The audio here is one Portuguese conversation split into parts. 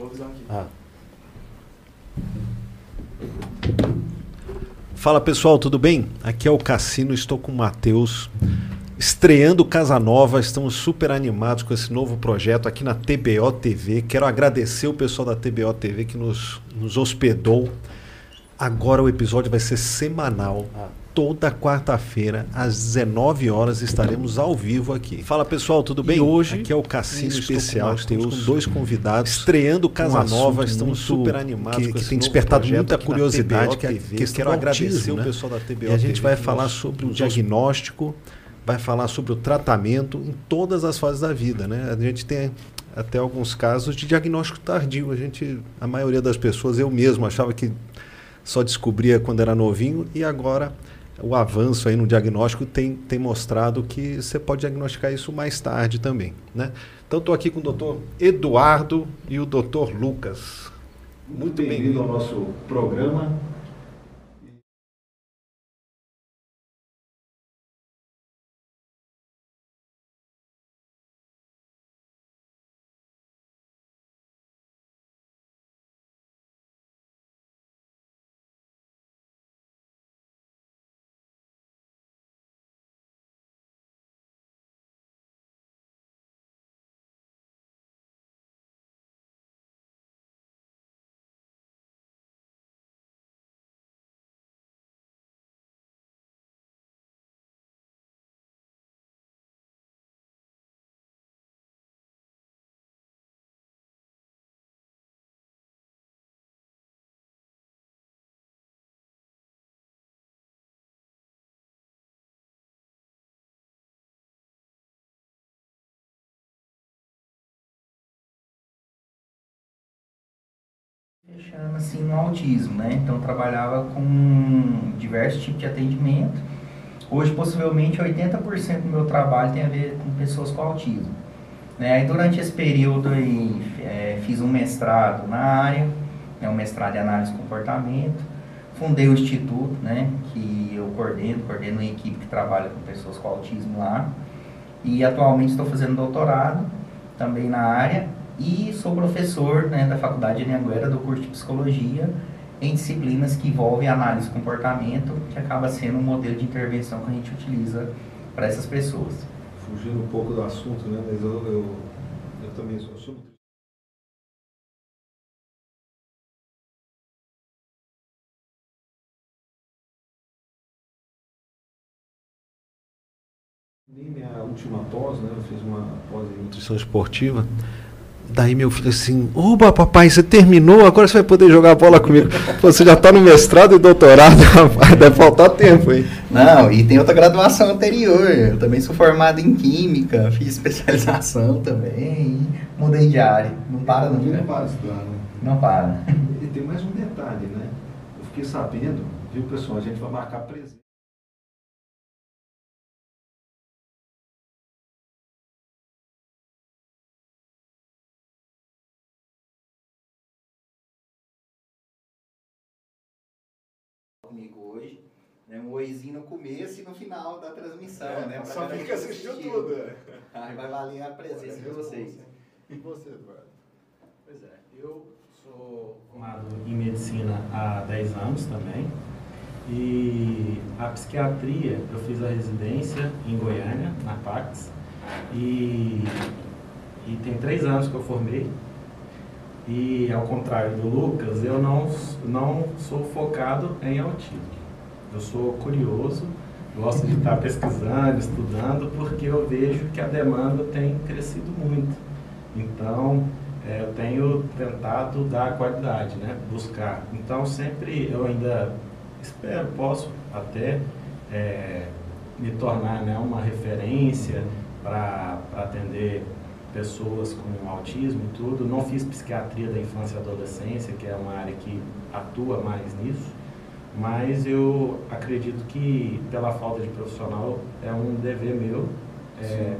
Vou avisar aqui. Ah. Fala pessoal, tudo bem? Aqui é o Cassino, estou com o Matheus, estreando Casa Nova. Estamos super animados com esse novo projeto aqui na TBO TV. Quero agradecer o pessoal da TBO TV que nos, nos hospedou. Agora o episódio vai ser semanal. Toda quarta-feira, às 19 horas, estaremos ao vivo aqui. Fala pessoal, tudo bem? E hoje, aqui é o Cassino Especial. Temos dois convidados. estreando um Casa assunto Nova. Estamos super animados que, com que tem despertado muita curiosidade. Que, é- TV, questão quero agradecer autismo, o né? pessoal da TBO E a gente TV vai falar sobre o diagnóstico, vai falar sobre o tratamento em todas as fases da vida, né? A gente tem até alguns casos de diagnóstico tardio. A gente, a maioria das pessoas, eu mesmo achava que só descobria quando era novinho e agora o avanço aí no diagnóstico tem, tem mostrado que você pode diagnosticar isso mais tarde também, né? Então estou aqui com o doutor Eduardo e o doutor Lucas. Muito bem-vindo ao nosso programa. Fechando assim no autismo, né? Então trabalhava com diversos tipos de atendimento. Hoje, possivelmente, 80% do meu trabalho tem a ver com pessoas com autismo. Né? Aí, durante esse período, aí, eh, fiz um mestrado na área, né? um mestrado em análise de comportamento. Fundei o instituto, né? que eu coordeno, coordeno uma equipe que trabalha com pessoas com autismo lá. E atualmente estou fazendo doutorado também na área e sou professor né, da Faculdade de Anhanguera do curso de Psicologia em disciplinas que envolvem análise de comportamento, que acaba sendo um modelo de intervenção que a gente utiliza para essas pessoas. Fugindo um pouco do assunto, né? Mas eu, eu, eu também sou, Nem minha última pós, né? Eu fiz uma pós em nutrição esportiva. Daí meu filho assim, oba papai, você terminou, agora você vai poder jogar bola comigo. Você já está no mestrado e doutorado, rapaz, deve faltar tempo, hein? Não, e tem outra graduação anterior. Eu também sou formado em Química, fiz especialização também, mudei de área. Não para não, né? para estudar, né? Não para. E tem mais um detalhe, né? Eu fiquei sabendo, viu pessoal, a gente vai marcar presença. Comigo hoje. Né, um oizinho no começo e no final da transmissão, É, né? pra só fica que assistiu tudo, é. Aí vai valer a presença de vocês. E você, Eduardo? Pois é, eu sou formado em medicina há 10 anos também. E a psiquiatria, eu fiz a residência em Goiânia, na Pax. E, e tem três anos que eu formei. E ao contrário do Lucas, eu não, não sou focado em autismo. Eu sou curioso, gosto de estar pesquisando, estudando, porque eu vejo que a demanda tem crescido muito. Então, é, eu tenho tentado dar qualidade, né? buscar. Então, sempre eu ainda espero, posso até é, me tornar né, uma referência para atender pessoas com autismo e tudo. Não fiz psiquiatria da infância e adolescência, que é uma área que atua mais nisso, mas eu acredito que pela falta de profissional é um dever meu é,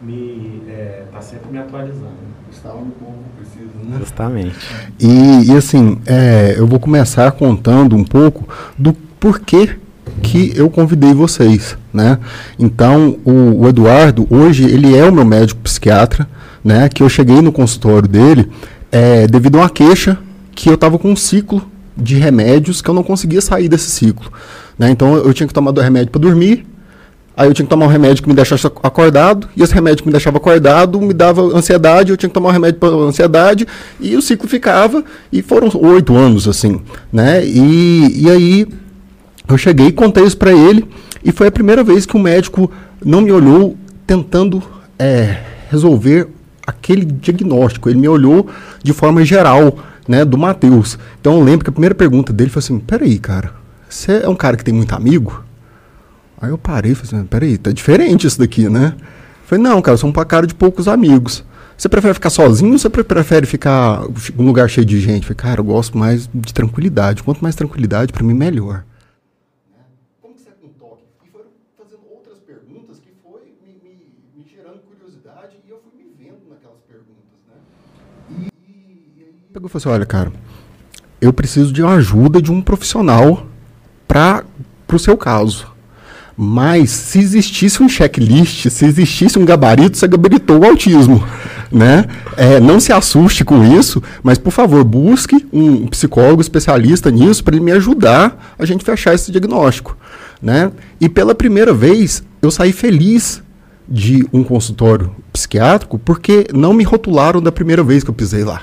me é, tá sempre me atualizando. Está onde o povo precisa, né? Justamente. E, e, assim, é, eu vou começar contando um pouco do porquê que eu convidei vocês, né? Então, o, o Eduardo, hoje, ele é o meu médico psiquiatra, né? Que eu cheguei no consultório dele é, devido a uma queixa que eu estava com um ciclo de remédios que eu não conseguia sair desse ciclo. Né? Então eu tinha que tomar dois remédios para dormir, aí eu tinha que tomar um remédio que me deixasse acordado, e esse remédio que me deixava acordado me dava ansiedade, eu tinha que tomar um remédio para ansiedade, e o ciclo ficava, e foram oito anos assim. Né? E, e aí eu cheguei contei isso para ele, e foi a primeira vez que o médico não me olhou tentando é, resolver aquele diagnóstico. Ele me olhou de forma geral, né, do Matheus. Então eu lembro que a primeira pergunta dele foi assim: peraí, cara, você é um cara que tem muito amigo? Aí eu parei e falei assim: peraí, tá diferente isso daqui, né? Falei: não, cara, eu sou um cara de poucos amigos. Você prefere ficar sozinho ou você prefere ficar num lugar cheio de gente? Eu falei, cara, eu gosto mais de tranquilidade. Quanto mais tranquilidade, para mim, melhor. Como que você é toque? E foram fazendo outras perguntas que foi me, me, me gerando curiosidade e eu fui me vendo naquelas perguntas, né? E, e, e aí... Pegou e falou assim, olha, cara, eu preciso de uma ajuda de um profissional para o seu caso. Mas se existisse um checklist, se existisse um gabarito, você gabaritou o autismo. Né? É, não se assuste com isso, mas por favor, busque um psicólogo especialista nisso para ele me ajudar a gente fechar esse diagnóstico. Né? E pela primeira vez eu saí feliz de um consultório psiquiátrico porque não me rotularam da primeira vez que eu pisei lá.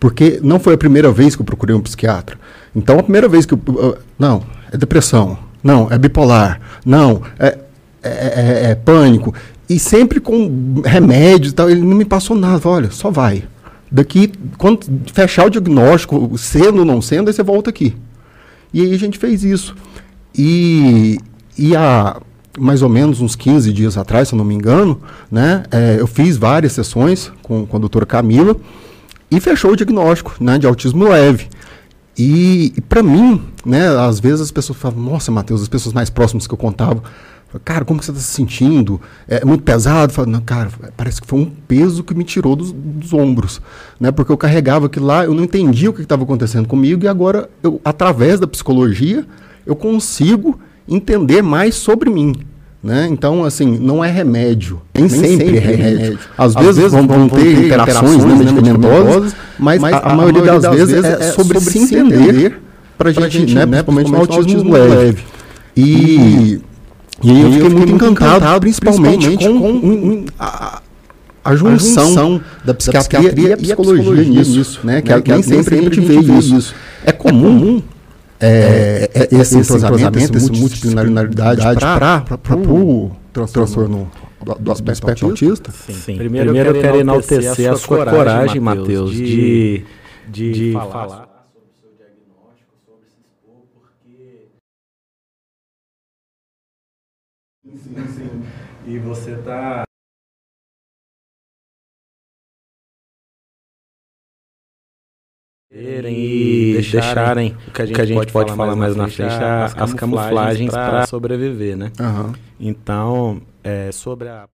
Porque não foi a primeira vez que eu procurei um psiquiatra. Então, a primeira vez que eu. Uh, não, é depressão. Não, é bipolar. Não, é, é, é, é pânico. E sempre com remédio e tal. Ele não me passou nada. Olha, só vai. Daqui, quando fechar o diagnóstico, sendo ou não sendo, aí você volta aqui. E aí a gente fez isso. E, e há mais ou menos uns 15 dias atrás, se eu não me engano, né, é, eu fiz várias sessões com, com a doutora Camila e fechou o diagnóstico né, de autismo leve. E, e para mim, né, às vezes as pessoas falam, nossa, Matheus, as pessoas mais próximas que eu contava, cara, como você está se sentindo? É muito pesado? Falo, não, cara, parece que foi um peso que me tirou dos, dos ombros, né? Porque eu carregava aquilo lá, eu não entendia o que estava acontecendo comigo e agora, eu, através da psicologia, eu consigo entender mais sobre mim, né? Então, assim, não é remédio. Nem, Nem sempre, sempre, é remédio. remédio. Às, Às, vezes, vão, vão ter interações né, medicamentosas, mas, mas a, a, maioria das, das vezes é, é sobre, se entender para a gente, gente, né, né, principalmente no autismo, leve. leve. E, e, e aí eu fiquei, muito encantado, encantado principalmente, principalmente, com, um, a, a junção, a junção da, psiquiatria da psiquiatria e a psicologia, psicologia nisso, né? Que, né? que, nem sempre a gente vê isso. isso. É comum é, é, esse, esse entrosamento, essa multidisciplinaridade para o transtorno do, do aspecto, aspecto autista? Sim. Sim. Primeiro, Primeiro, eu quero enaltecer a sua coragem, Matheus, de, de, de, falar, falar sobre o seu diagnóstico, sobre se expor, porque... Sim, sim. E você está e deixarem o que a gente, que a gente pode, pode, falar mais, mais na frente, as, as camuflagens para sobreviver, né? Uhum. Então, é, sobre a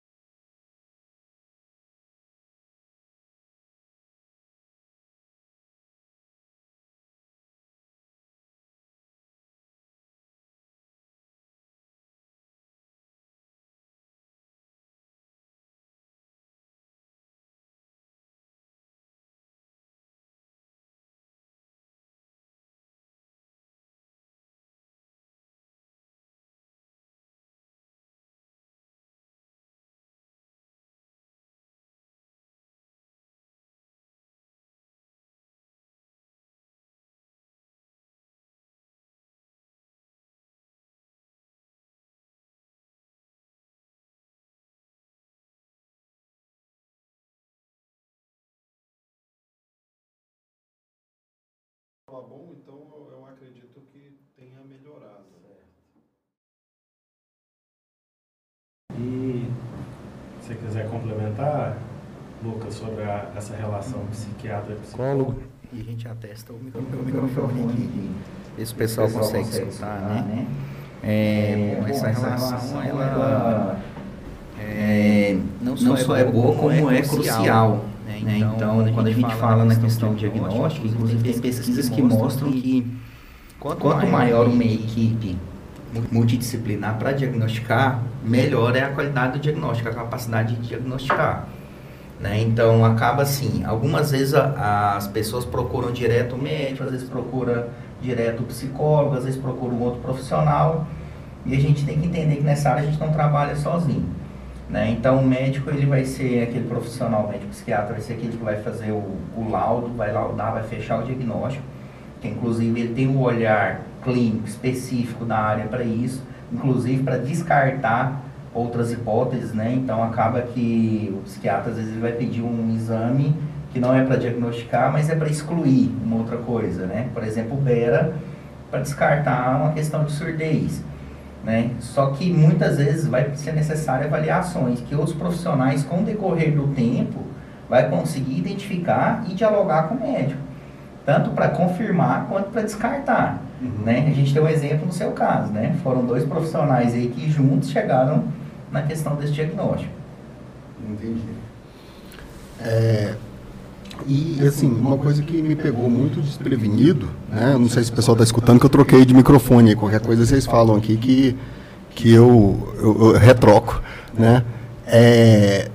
estava bom, então eu, acredito que tenha melhorado. E se quiser complementar, Lucas, sobre a, essa relação psiquiatra-psicólogo. E a gente atesta o microfone aqui. Esse pessoal, pessoal consegue, consegue escutar, né? né? É, bom, essa, essa relação, ela, ela é, não só, não só é, boa, como, como é, é crucial né? Então, então, quando a gente, fala, na questão diagnóstica, inclusive tem pesquisas que mostram que quanto maior uma equipe multidisciplinar para diagnosticar, melhor é a qualidade do diagnóstico, a capacidade de diagnosticar. Né? Então acaba assim, algumas vezes a, as pessoas procuram direto o médico, às vezes procura direto o psicólogo, às vezes procura um outro profissional. E a gente tem que entender que nessa área a gente não trabalha sozinho. Né? Então o médico ele vai ser aquele profissional, o médico psiquiatra vai ser aquele que vai fazer o, o laudo, vai laudar, vai fechar o diagnóstico, que inclusive ele tem um olhar clínico específico da área para isso, inclusive para descartar outras hipóteses, né? Então acaba que o psiquiatra às vezes ele vai pedir um exame que não é para diagnosticar, mas é para excluir uma outra coisa, né? Por exemplo, o BERA para descartar uma questão de surdez, né? Só que muitas vezes vai ser necessário avaliações que outros profissionais com o decorrer do tempo vai conseguir identificar e dialogar com o médico, tanto para confirmar quanto para descartar, uhum. né? A gente tem um exemplo no seu caso, né? Foram dois profissionais aí que juntos chegaram na questão desse diagnóstico. Entendi. É, e assim, uma coisa que me pegou muito desprevenido, né? Não sei se o pessoal está escutando que eu troquei de microfone, qualquer coisa vocês falam aqui que, que eu, eu, eu retroco, né? É,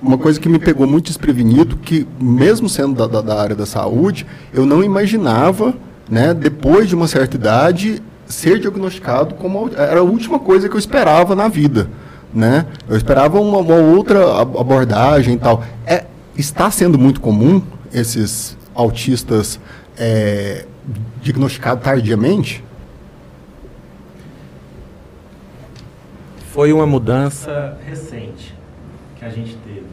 uma coisa que me pegou muito desprevenido, que mesmo sendo da, da, da, área da saúde, eu não imaginava, né, depois de uma certa idade, ser diagnosticado como era a última coisa que eu esperava na vida né? Eu esperava uma, uma outra abordagem e tal. É, está sendo muito comum esses autistas é, diagnosticados tardiamente? Foi uma mudança recente que a gente teve,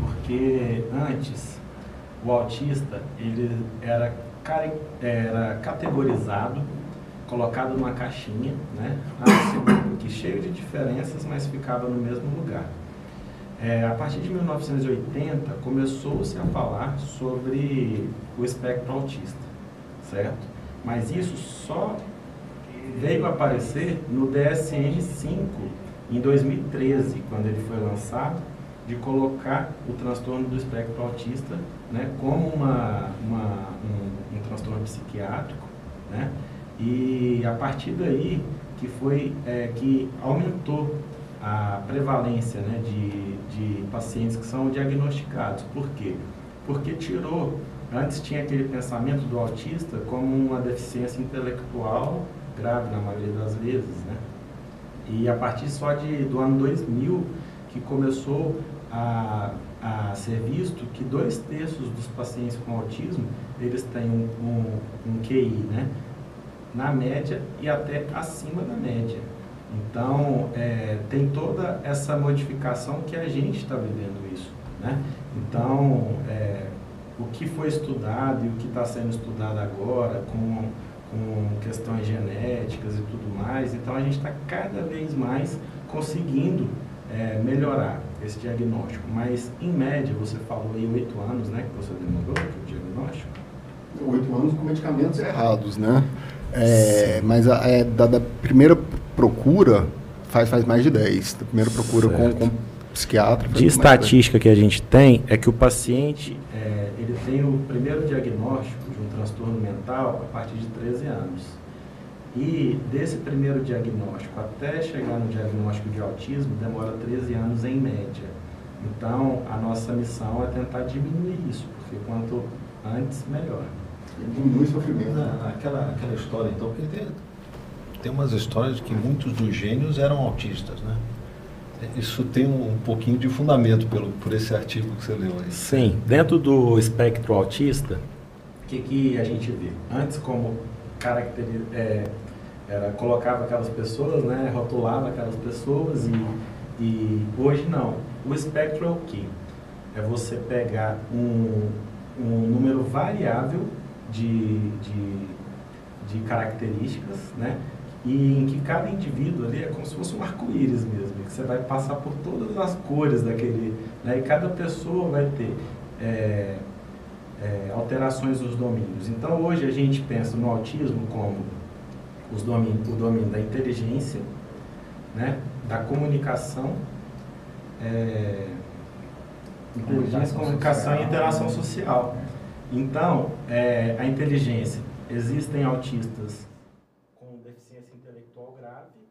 porque antes o autista ele era, era categorizado colocado numa caixinha, né? que cheio de diferenças, mas ficava no mesmo lugar. É, a partir de 1980 começou-se a falar sobre o espectro autista, certo? Mas isso só veio aparecer no DSM-5 em 2013, quando ele foi lançado, de colocar o transtorno do espectro autista né, como uma, uma um, um transtorno psiquiátrico, né? E a partir daí que foi é, que aumentou a prevalência né, de, de pacientes que são diagnosticados. Por quê? Porque tirou, antes tinha aquele pensamento do autista como uma deficiência intelectual grave na maioria das vezes, né? E a partir só de, do ano 2000 que começou a, a ser visto que dois terços dos pacientes com autismo eles têm um, um, um QI, né? na média e até acima da média. Então, é, tem toda essa modificação que a gente está vivendo isso. Né? Então, é, o que foi estudado e o que está sendo estudado agora com, com questões genéticas e tudo mais, então a gente está cada vez mais conseguindo é, melhorar esse diagnóstico. Mas, em média, você falou aí oito anos né, que você demorou para o diagnóstico? Oito anos com medicamentos errados, né? É, mas a, é, da, da, primeira procura faz, faz mais de 10. Da primeira procura com, com psiquiatra. De estatística que a gente tem é que o paciente é, ele tem o primeiro diagnóstico de um transtorno mental a partir de 13 anos. E desse primeiro diagnóstico até chegar no diagnóstico de autismo demora 13 anos em média. Então a nossa missão é tentar diminuir isso, porque quanto antes melhor diminui o sofrimento. Não, aquela, aquela história, então, porque tem, tem umas histórias de que muitos dos gênios eram autistas, né? Isso tem um, um pouquinho de fundamento pelo, por esse artigo que você leu aí. Sim, dentro do espectro autista, o que, que a gente vê? Antes, como caracteriza, é, era, colocava aquelas pessoas, né, rotulava aquelas pessoas e, e hoje não. O espectro é o quê? É você pegar um, um número variável de, de, de características, né? E em que cada indivíduo ali é como se fosse um arco-íris mesmo, que você vai passar por todas as cores daquele, né? E cada pessoa vai ter é, é, alterações nos domínios. Então hoje a gente pensa no autismo como os domínios, o domínio da inteligência, né? Da comunicação, é, inteligência, comunicação social. e interação social. Então, é, a inteligência. Existem autistas com deficiência intelectual grave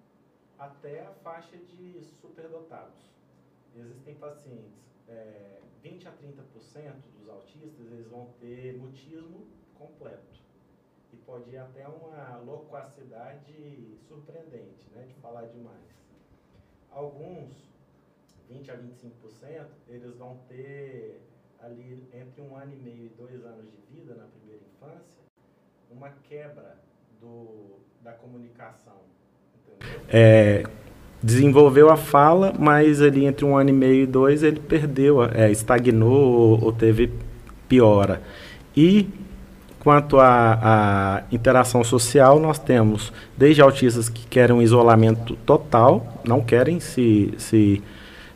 até a faixa de superdotados. Existem pacientes é, 20 a 30% dos autistas eles vão ter mutismo completo. E pode ir até uma loquacidade surpreendente, né, de falar demais. Alguns, 20 a 25%, eles vão ter ali entre um ano e meio e dois anos de vida na primeira infância, uma quebra do, da comunicação. Entendeu? É, desenvolveu a fala, mas ali entre um ano e meio e dois ele perdeu, é, estagnou ou, ou, teve piora. E quanto à interação social, nós temos desde autistas que querem um isolamento total, não querem se, se,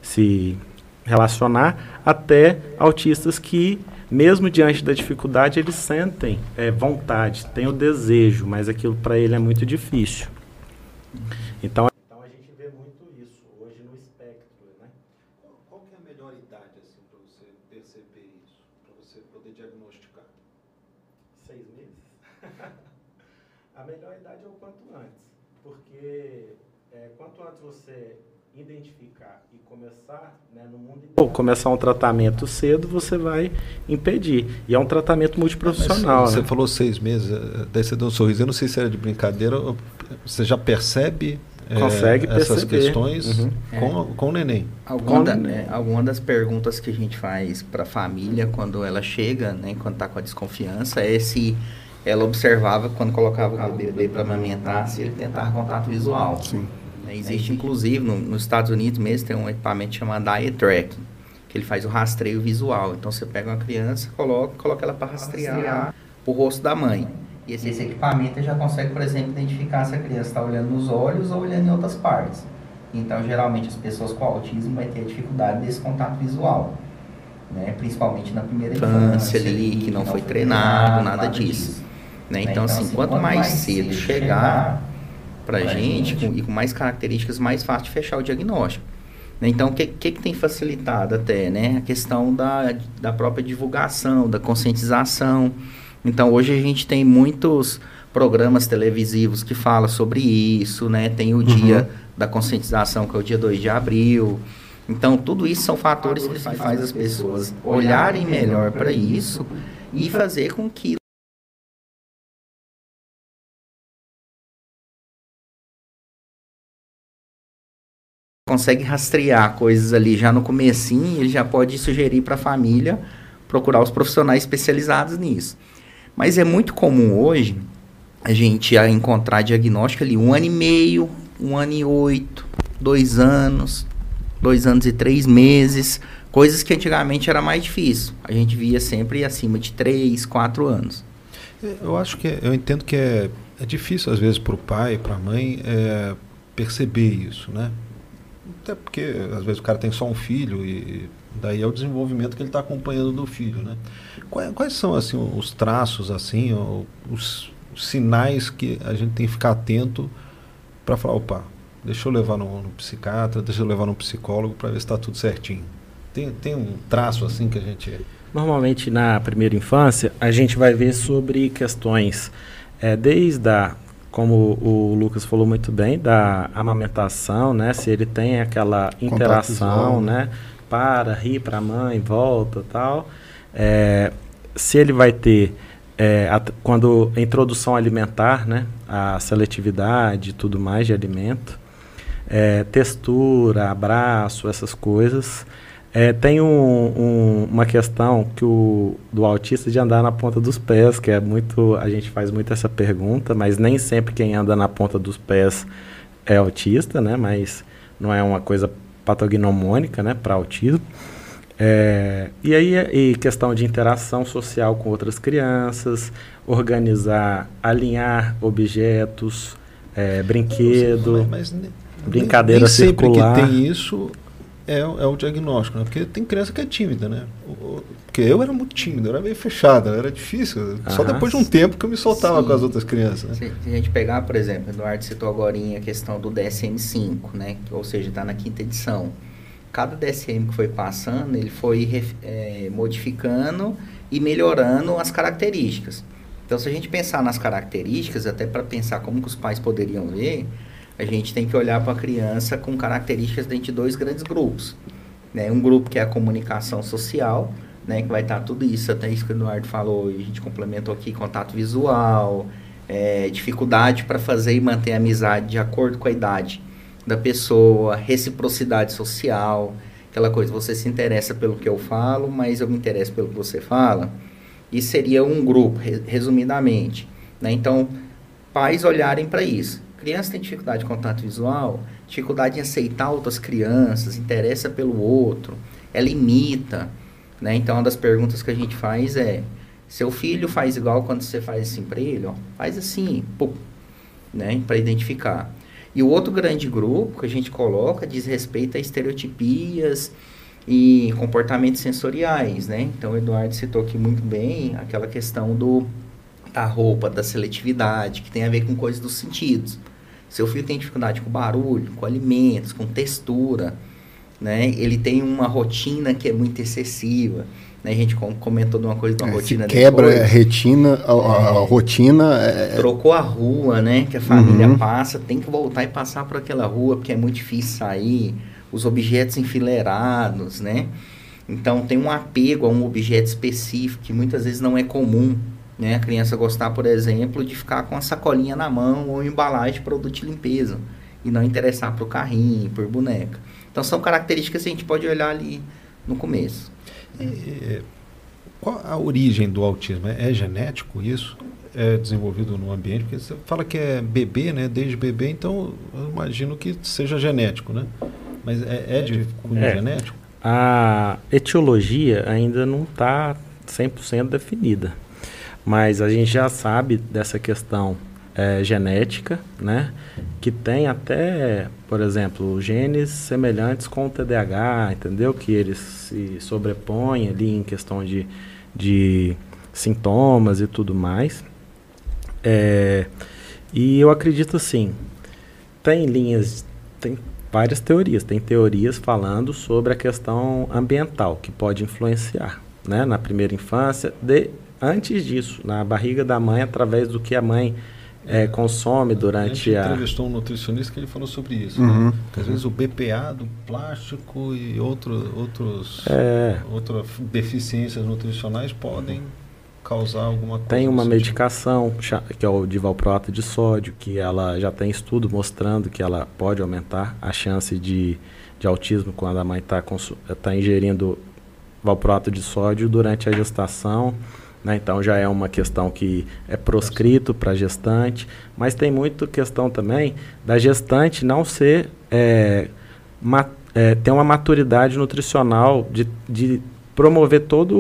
se relacionar, até autistas que, mesmo diante da dificuldade, eles sentem é, vontade, têm o desejo, mas aquilo para ele é muito difícil. Então, então a gente vê muito isso hoje no espectro, né? Qual que é a melhor idade assim para você perceber isso, para você poder diagnosticar? Seis meses. a melhor idade é o quanto antes, porque quanto antes você identificar e começar né, no mundo. Ou começar um tratamento cedo, você vai impedir. E é um tratamento multiprofissional. Mas, você né? falou seis meses, eh, daí você deu um sorriso. Eu não sei se era de brincadeira. Você já percebe eh, Consegue é, essas questões uhum. com, é. com o neném? Alguma, da, é, alguma das perguntas que a gente faz para a família quando ela chega, né, quando está com a desconfiança, é se ela observava quando colocava o bebê para amamentar, se ele tentava contato visual. Sim. Né? Existe, inclusive, no, nos Estados Unidos mesmo, tem um equipamento chamado eye tracking, que ele faz o rastreio visual. Então, você pega uma criança, coloca, coloca ela para rastrear, rastrear o rosto da mãe. E esse, esse equipamento já consegue, por exemplo, identificar se a criança está olhando nos olhos ou olhando em outras partes. Então, geralmente, as pessoas com autismo vão ter dificuldade desse contato visual. Né? Principalmente na primeira infância ali, que não, foi treinado, nada, disso. disso. Né? Então, então, assim, assim quanto mais cedo chegar para a gente, gente. Com, e com mais características, mais fácil de fechar o diagnóstico. Né? Então, o que, que, que, tem facilitado até? Né? A questão da, da própria divulgação, da conscientização. Então, hoje a gente tem muitos programas televisivos que falam sobre isso, né? Tem o uhum. dia da conscientização, que é o dia 2 de abril. Então, tudo isso são fatores que faz as pessoas olharem melhor para isso e fazer com que consegue rastrear coisas ali já no comecinho, ele já pode sugerir para a família procurar os profissionais especializados nisso. Mas é muito comum hoje a gente encontrar diagnóstico ali um ano e meio, um ano e oito, dois anos, dois anos e três meses, coisas que antigamente era mais difícil. A gente via sempre acima de três, quatro anos. É, eu acho que, eu entendo que é, é difícil às vezes para o pai, para a mãe, é, perceber isso, né? Até porque às vezes o cara tem só um filho e daí é o desenvolvimento que ele está acompanhando do filho, né? Quais, quais, são assim os traços assim, os, os, sinais que a gente tem que ficar atento para falar, opa, deixa eu levar no, no, psiquiatra, deixa eu levar no psicólogo para ver se está tudo certinho. Tem, tem um traço assim que a gente Normalmente na primeira infância a gente vai ver sobre questões é, desde a como o Lucas falou muito bem, da amamentação, né? Se ele tem aquela interação, né? Para, ri para a mãe, volta tal. É, se ele vai ter, é, a, quando a introdução alimentar, né? A seletividade e tudo mais de alimento. É, textura, abraço, essas coisas. É, tem um, um, uma questão que o, do autista de andar na ponta dos pés, que é muito. A gente faz muito essa pergunta, mas nem sempre quem anda na ponta dos pés é autista, né? Mas não é uma coisa patognomônica, né, para autismo. É, e aí, e questão de interação social com outras crianças, organizar, alinhar objetos, é, brinquedo, mas, mas, brincadeira nem, nem circular. Sempre que tem isso, é, é o diagnóstico, né? Porque tem criança que é tímida, né? Porque eu era muito tímido, eu era meio fechado, era difícil. Só depois de um tempo que eu me soltava Sim. com as outras crianças. Né? Se, a gente pegar, por exemplo, o Eduardo citou agora a questão do DSM-5, né? Ou seja, está na quinta edição. Cada DSM que foi passando, ele foi é, modificando e melhorando as características. Então, se a gente pensar nas características, até para pensar como que os pais poderiam ver, a gente tem que olhar para a criança com características dentro de dois grandes grupos. Né? Um grupo que é a comunicação social, né? que vai estar tudo isso, até isso que o Eduardo falou, e a gente complementou aqui, contato visual, é, dificuldade para fazer e manter a amizade de acordo com a idade da pessoa, reciprocidade social, aquela coisa, você se interessa pelo que eu falo, mas eu me interesso pelo que você fala. Isso seria um grupo, resumidamente. Né? Então, pais olharem para isso. Criança tem dificuldade de contato visual, dificuldade em aceitar outras crianças, interessa pelo outro, ela imita. Né? Então, uma das perguntas que a gente faz é: seu filho faz igual quando você faz assim para ele? Ó, faz assim, né? para identificar. E o outro grande grupo que a gente coloca diz respeito a estereotipias e comportamentos sensoriais, né? Então, o Eduardo citou aqui muito bem aquela questão do da roupa, da seletividade, que tem a ver com coisas dos sentidos. Seu filho tem dificuldade com barulho, com alimentos, com textura, né? Ele tem uma rotina que é muito excessiva. Né? A gente comentou de uma coisa de uma é, rotina quebra depois. a retina, a, a, a rotina. É... Trocou a rua, né? Que a família uhum. passa, tem que voltar e passar por aquela rua, porque é muito difícil sair. Os objetos enfileirados, né? Então tem um apego a um objeto específico que muitas vezes não é comum. Né? A criança gostar, por exemplo, de ficar com a sacolinha na mão ou embalagem de produto de limpeza e não interessar por carrinho, por boneca. Então são características que a gente pode olhar ali no começo. É, qual a origem do autismo? É, é, genético isso? É desenvolvido no ambiente? Porque você fala que é bebê, né? Desde bebê, então eu imagino que seja genético, né? Mas é, é de cunho é, genético? A etiologia ainda não está 100% definida. Mas a gente já sabe dessa questão é, genética, né? Que tem até, por exemplo, genes semelhantes com o TDAH, entendeu? Que eles se sobrepõem ali em questão de, de sintomas e tudo mais. É, e eu acredito assim, tem linhas, tem várias teorias. Tem teorias falando sobre a questão ambiental que pode influenciar, né? Na primeira infância, de, antes disso, na barriga da mãe, através do que a mãe é, consome durante a. A gente entrevistou um nutricionista que ele falou sobre isso. Uhum. Né? Às vezes o BPA do plástico e outro, outros, é. outras deficiências nutricionais podem causar alguma coisa. Tem uma medicação que é o divalproato de sódio, que ela já tem estudo mostrando que ela pode aumentar a chance de, de autismo quando a mãe está tá ingerindo valproato de sódio durante a gestação. Né? Então já é uma questão que é proscrito para gestante, mas tem muito questão também da gestante não ser é, é, ter uma maturidade nutricional de, de promover todos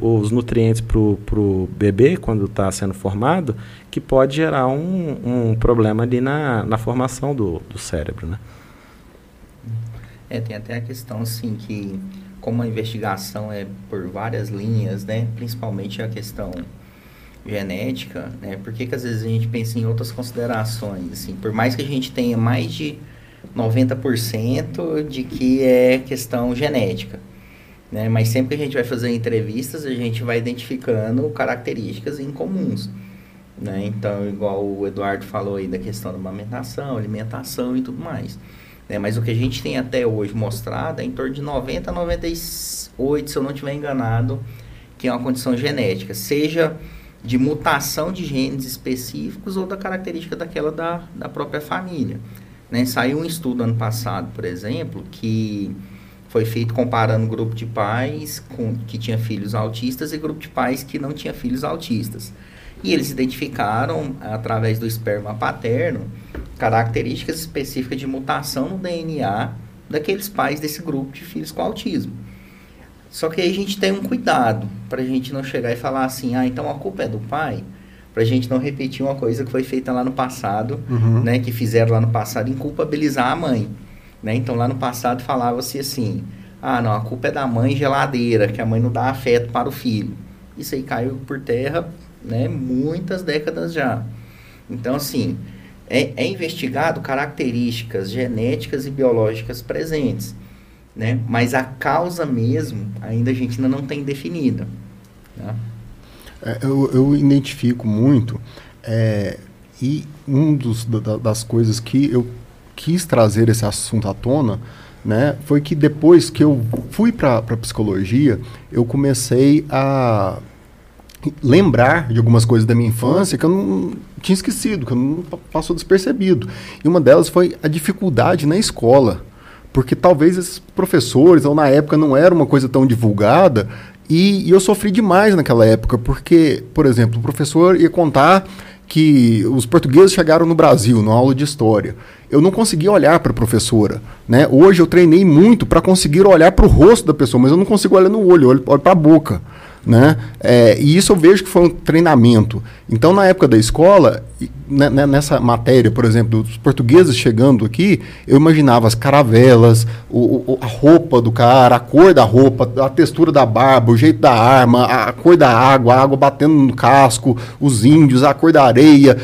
os nutrientes para o bebê quando está sendo formado, que pode gerar um, um problema ali na, na formação do, do cérebro. Né? É, tem até a questão assim que como a investigação é por várias linhas, né, principalmente a questão genética, né, por que, que às vezes a gente pensa em outras considerações, assim, por mais que a gente tenha mais de 90% de que é questão genética, né, mas sempre que a gente vai fazer entrevistas, a gente vai identificando características incomuns, né, então, igual o Eduardo falou aí da questão da amamentação, alimentação e tudo mais, né? Mas o que a gente tem até hoje mostrado é em torno de 90 a 98, se eu não estiver enganado, que é uma condição genética, seja de mutação de genes específicos ou da característica daquela da, da própria família. Né? Saiu um estudo ano passado, por exemplo, que foi feito comparando grupo de pais com, que tinha filhos autistas e grupo de pais que não tinha filhos autistas. E eles identificaram, através do esperma paterno, características específicas de mutação no DNA daqueles pais desse grupo de filhos com autismo. Só que aí a gente tem um cuidado para a gente não chegar e falar assim, ah, então a culpa é do pai, para a gente não repetir uma coisa que foi feita lá no passado, uhum. né, que fizeram lá no passado em culpabilizar a mãe, né? Então lá no passado falava-se assim, ah, não, a culpa é da mãe geladeira, que a mãe não dá afeto para o filho. Isso aí caiu por terra, né, muitas décadas já. Então assim, é, é investigado características genéticas e biológicas presentes, né? Mas a causa mesmo ainda a gente ainda não tem definida. Tá? É, eu, eu, identifico muito é, e um dos da, das coisas que eu quis trazer esse assunto à tona né, foi que depois que eu fui para psicologia, eu comecei a lembrar de algumas coisas da minha infância que eu não tinha esquecido, que eu não passou despercebido. E uma delas foi a dificuldade na escola, porque talvez esses professores, ou na época não era uma coisa tão divulgada, e, e eu sofri demais naquela época, porque, por exemplo, o professor ia contar que os portugueses chegaram no Brasil, na aula de história. Eu não conseguia olhar para a professora. Né? Hoje eu treinei muito para conseguir olhar para o rosto da pessoa, mas eu não consigo olhar no olho, olho para a boca. Né? É, e isso eu vejo que foi um treinamento. Então, na época da escola, né, né, nessa matéria, por exemplo, dos portugueses chegando aqui, eu imaginava as caravelas, o, o, a roupa do cara, a cor da roupa, a textura da barba, o jeito da arma, a cor da água, a água batendo no casco, os índios, a cor da areia.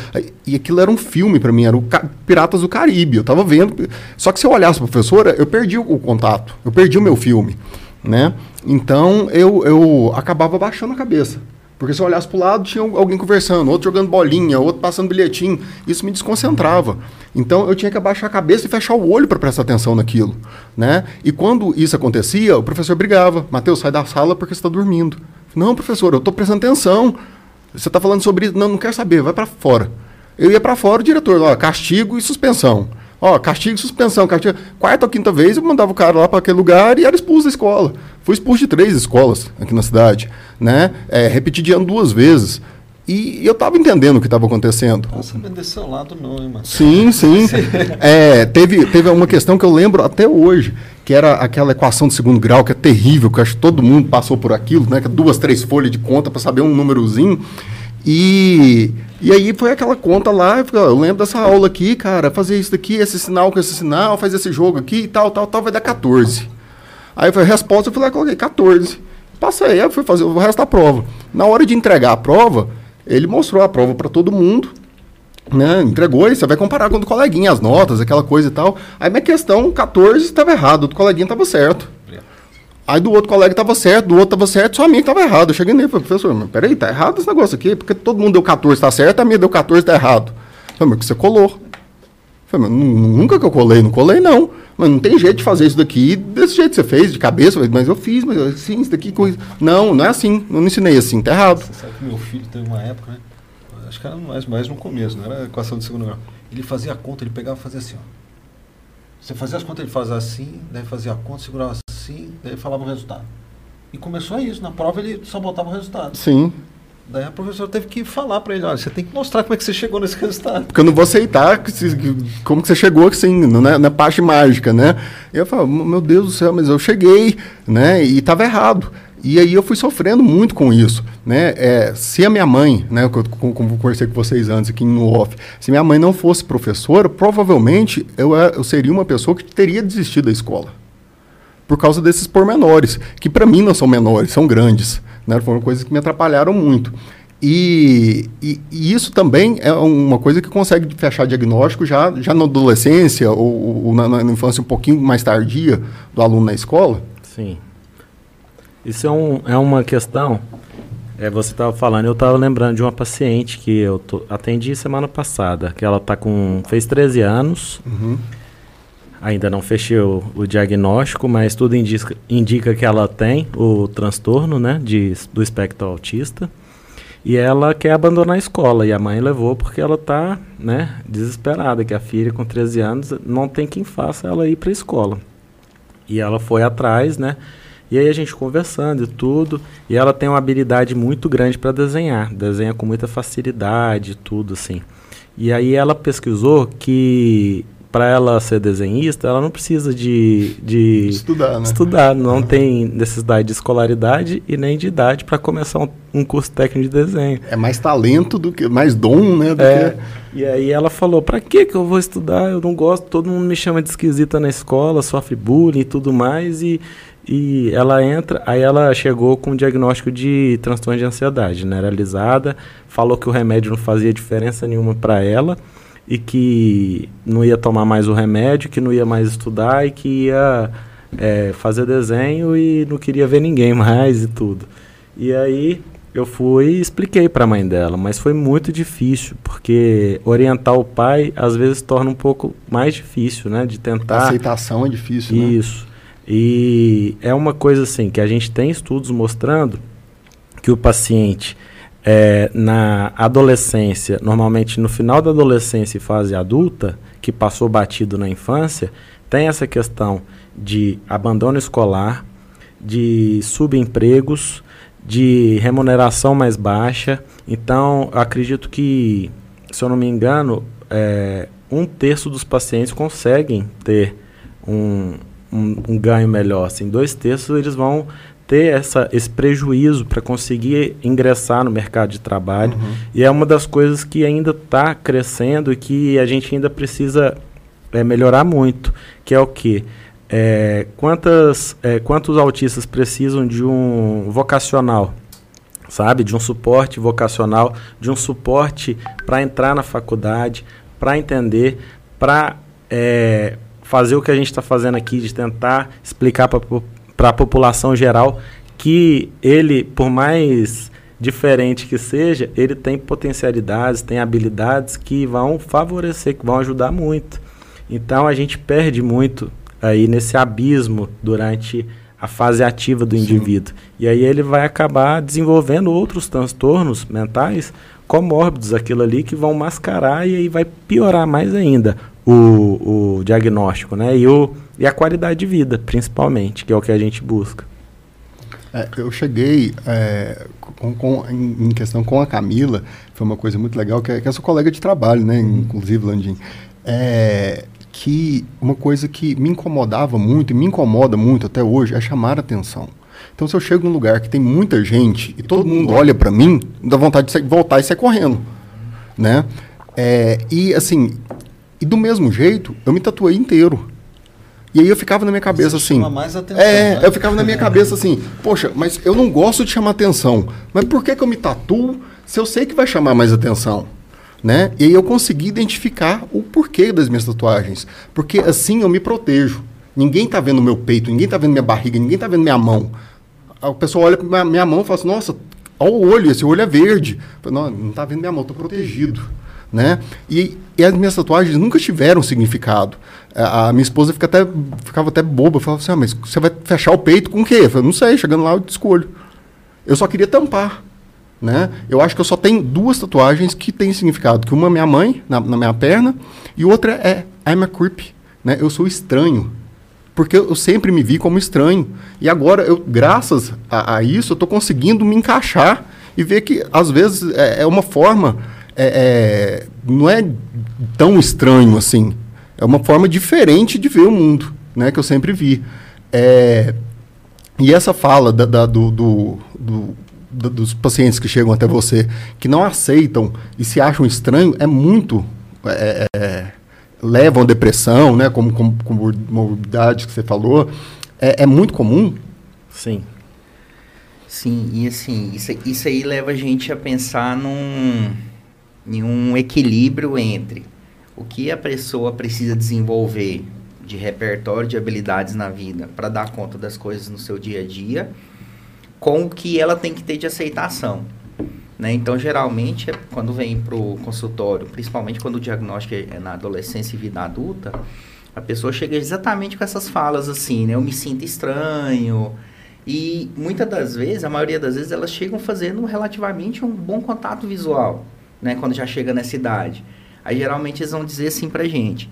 E aquilo era um filme para mim, era o Piratas do Caribe. Eu estava vendo. Só que se eu olhasse a professora, eu perdi o contato, eu perdi o meu filme. Né? Então eu, eu acabava baixando a cabeça. Porque se eu olhasse para o lado, tinha alguém conversando, outro jogando bolinha, outro passando bilhetinho. Isso me desconcentrava. Então eu tinha que abaixar a cabeça e fechar o olho para prestar atenção naquilo. Né? E quando isso acontecia, o professor brigava. Mateus, sai da sala porque você está dormindo. Não, professor, eu estou prestando atenção. Você está falando sobre isso. Não, não quero saber, vai para fora. Eu ia para fora, o diretor, ó, castigo e suspensão. Ó, castigo e suspensão. Castigo. Quarta ou quinta vez eu mandava o cara lá para aquele lugar e era expulso da escola. Fui expulso de três escolas aqui na cidade. Né? É, repeti de ano duas vezes. E eu estava entendendo o que estava acontecendo. Não sabendo desse lado, não, hein, mano? Sim, sim. é, teve, teve uma questão que eu lembro até hoje, que era aquela equação de segundo grau, que é terrível, que acho que todo mundo passou por aquilo, né? Que é duas, três folhas de conta para saber um númerozinho. E, e aí foi aquela conta lá, eu lembro dessa aula aqui, cara, fazer isso daqui, esse sinal com esse sinal, fazer esse jogo aqui e tal, tal, tal, vai dar 14. Aí foi a resposta, eu e coloquei 14. Passei, aí fui fazer o resto da prova. Na hora de entregar a prova, ele mostrou a prova para todo mundo, né? Entregou e você vai comparar com o do coleguinha, as notas, aquela coisa e tal. Aí minha questão, 14 estava errado, o do coleguinha estava certo. Aí do outro colega estava certo, do outro estava certo, só a minha estava errado. Eu cheguei nele e falei, professor, mas peraí, tá errado esse negócio aqui, porque todo mundo deu 14, está certo, a minha deu 14, está errado. Eu falei, mas que você colou. Eu falei, mas nunca que eu colei, não colei não. Mas não tem jeito de fazer isso daqui desse jeito que você fez, de cabeça. Mas eu fiz, mas assim, isso daqui... Coisa... Não, não é assim, não ensinei assim, tá errado. Você sabe que meu filho teve uma época, né? Acho que era mais, mais no começo, não era equação de segundo grau. Ele fazia a conta, ele pegava e fazia assim, ó. Você fazia as contas, ele fazia assim, daí fazia a conta, segurava assim, daí falava o resultado. E começou isso. Na prova ele só botava o resultado. Sim. Daí a professora teve que falar para ele, olha, você tem que mostrar como é que você chegou nesse resultado. Porque eu não vou aceitar que, como que você chegou assim, na, na parte mágica, né? Eu falo, meu Deus do céu, mas eu cheguei, né? E estava errado. E aí eu fui sofrendo muito com isso, né? É, se a minha mãe, né, como eu conversei com vocês antes aqui no off, se minha mãe não fosse professora, provavelmente eu, eu seria uma pessoa que teria desistido da escola por causa desses pormenores, que para mim não são menores, são grandes. Né? Foram coisas que me atrapalharam muito. E, e, e, isso também é uma coisa que consegue fechar diagnóstico já, já na adolescência ou, ou na, na, infância um pouquinho mais tardia do aluno na escola? Sim. Isso é, um, é uma questão. É, você estava falando, eu estava lembrando de uma paciente que eu tô, atendi semana passada, que ela tá com fez 13 anos. Uhum. Ainda não fechei o, o, diagnóstico, mas tudo indica, indica que ela tem o transtorno né, de, do espectro autista. E ela quer abandonar a escola. E a mãe levou porque ela está né, desesperada, que a filha com 13 anos não tem quem faça ela ir para a escola. E ela foi atrás, né? E aí a gente conversando e tudo. E ela tem uma habilidade muito grande para desenhar. Desenha com muita facilidade, tudo assim. E aí ela pesquisou que para ela ser desenhista, ela não precisa de, de estudar, né? estudar, não uhum. tem necessidade de escolaridade e nem de idade para começar um, um, curso técnico de desenho. É mais talento do que mais dom, né? é, que... E aí ela falou: para que que eu vou estudar? Eu não gosto, todo mundo me chama de esquisita na escola, sofre bullying e tudo mais e e ela entra, aí ela chegou com um diagnóstico de transtorno de ansiedade generalizada, falou que o remédio não fazia diferença nenhuma para ela e que não ia tomar mais o remédio, que não ia mais estudar e que ia é, fazer desenho e não queria ver ninguém mais e tudo. E aí eu fui e expliquei para a mãe dela, mas foi muito difícil, porque orientar o pai às vezes torna um pouco mais difícil, né? De tentar. A aceitação é difícil, né? Isso. E é uma coisa assim que a gente tem estudos mostrando que o paciente é, na adolescência, normalmente no final da adolescência e fase adulta, que passou batido na infância, tem essa questão de abandono escolar, de subempregos, de remuneração mais baixa. Então, acredito que, se eu não me engano, é, um terço dos pacientes conseguem ter um, um, um ganho melhor. Assim, dois terços eles vão ter essa, esse prejuízo para conseguir ingressar no mercado de trabalho. Uhum. E é uma das coisas que ainda está crescendo e que a gente ainda precisa é, melhorar muito, que é o que? É, quantas, é, quantos autistas precisam de um vocacional, sabe? De um suporte vocacional, de um suporte para entrar na faculdade, para entender, para é, fazer o que a gente está fazendo aqui, de tentar explicar para a população geral que ele, por mais diferente que seja, ele tem potencialidades, tem habilidades que vão favorecer, que vão ajudar muito. Então a gente perde muito aí nesse abismo durante a fase ativa do indivíduo. Sim. E aí ele vai acabar desenvolvendo outros transtornos mentais comórbidos, aquilo ali que vão mascarar e aí vai piorar mais ainda o, o diagnóstico, né? E, o, e a qualidade de vida, principalmente, que é o que a gente busca. É, eu cheguei é, com, com, em, questão com a Camila, foi uma coisa muito legal, que é, que é sua colega de trabalho, né? Inclusive, Landim. É, que uma coisa que me incomodava muito e me incomoda muito até hoje é chamar atenção. Então, se eu chego num lugar que tem muita gente e todo mundo olha para mim, dá vontade de voltar e sair correndo, né? É, e assim, e do mesmo jeito, eu me tatuei inteiro. E aí eu ficava na minha cabeça Você assim. mais atenção, é, né? eu ficava na minha cabeça assim, poxa, mas eu não gosto de chamar atenção. Mas por que, que eu me tatuo se eu sei que vai chamar mais atenção? né? E aí eu consegui identificar o porquê das minhas tatuagens, porque assim eu me protejo. Ninguém está vendo meu peito, ninguém está vendo minha barriga, ninguém está vendo minha mão. A pessoa olha para minha mão e fala assim: "Nossa, olha o olho, esse olho é verde". Falo, não, não está vendo minha mão, estou protegido, né? E, e, as minhas tatuagens nunca tiveram significado. A, a minha esposa fica até, ficava até boba, falava assim: ah, mas você vai fechar o peito com o quê? Eu falei, não sei, chegando lá eu escolho. Eu só queria tampar. Né? Eu acho que eu só tenho duas tatuagens que têm significado. Que uma é minha mãe, na, na minha perna, e outra é I'm a creep. Né? Eu sou estranho. Porque eu sempre me vi como estranho. E agora, eu, graças a, a isso, eu estou conseguindo me encaixar e ver que, às vezes, é, é uma forma... É, é, não é tão estranho assim. É uma forma diferente de ver o mundo, né? Que eu sempre vi. É, e essa fala da, da do, do, do dos pacientes que chegam até você que não aceitam e se acham estranho é muito é, é, levam a depressão, né, como, como, como morbidade que você falou, é, é, muito comum. Sim. Sim, e assim, isso, isso aí leva a gente a pensar num, em um equilíbrio entre o que a pessoa precisa desenvolver de repertório de habilidades na vida para dar conta das coisas no seu dia a dia com o que ela tem que ter de aceitação. Né? Então, geralmente, é quando vem para o consultório, principalmente quando o diagnóstico é na adolescência e vida adulta, a pessoa chega exatamente com essas falas assim, né? Eu me sinto estranho. E muitas das vezes, a maioria das vezes, elas chegam fazendo relativamente um bom contato visual, né? Quando já chega nessa idade. Aí, geralmente, eles vão dizer assim pra gente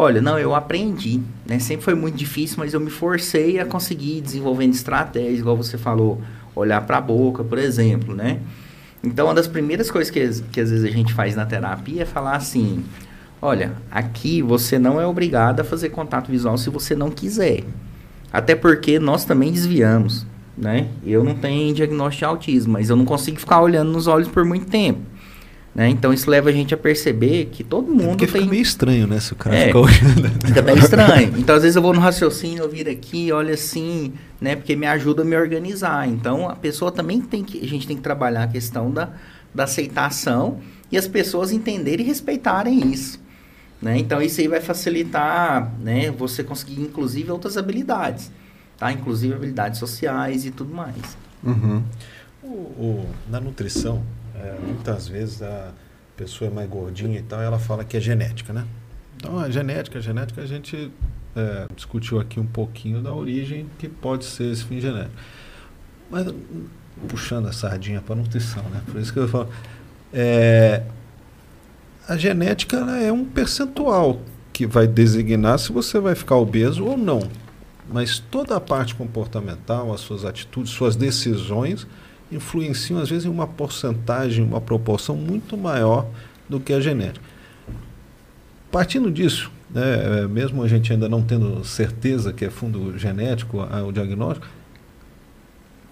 Olha, não, eu aprendi, né? Sempre foi muito difícil, mas eu me forcei a conseguir desenvolvendo estratégias, igual você falou, olhar para a boca, por exemplo, né? Então, uma das primeiras coisas que, que às vezes a gente faz na terapia é falar assim: olha, aqui você não é obrigado a fazer contato visual se você não quiser. Até porque nós também desviamos, né? Eu não tenho diagnóstico de autismo, mas eu não consigo ficar olhando nos olhos por muito tempo. Né? Então isso leva a gente a perceber que todo é mundo é porque tem... fica meio estranho, né? Se o cara é, fica olhando. Fica bem estranho. Então às vezes eu vou no raciocínio, eu viro aqui, olha assim, né? Porque me ajuda a me organizar. Então a pessoa também tem que... A gente tem que trabalhar a questão da, da aceitação e as pessoas entenderem e respeitarem isso. Né? Então isso aí vai facilitar né, você conseguir inclusive outras habilidades. Tá? Inclusive habilidades sociais e tudo mais. Uhum. O, o, na nutrição, é, muitas vezes a pessoa é mais gordinha e tal, e ela fala que é genética, né? Então, a genética, a genética, a gente é, discutiu aqui um pouquinho da origem que pode ser esse fim genético. Mas, puxando a sardinha para nutrição, né? Por isso que eu falo. É, a genética é um percentual que vai designar se você vai ficar obeso ou não. Mas toda a parte comportamental, as suas atitudes, suas decisões, influenciam, às vezes, em uma porcentagem, uma proporção muito maior do que a genética. Partindo disso, né, mesmo a gente ainda não tendo certeza que é fundo genético a, o diagnóstico,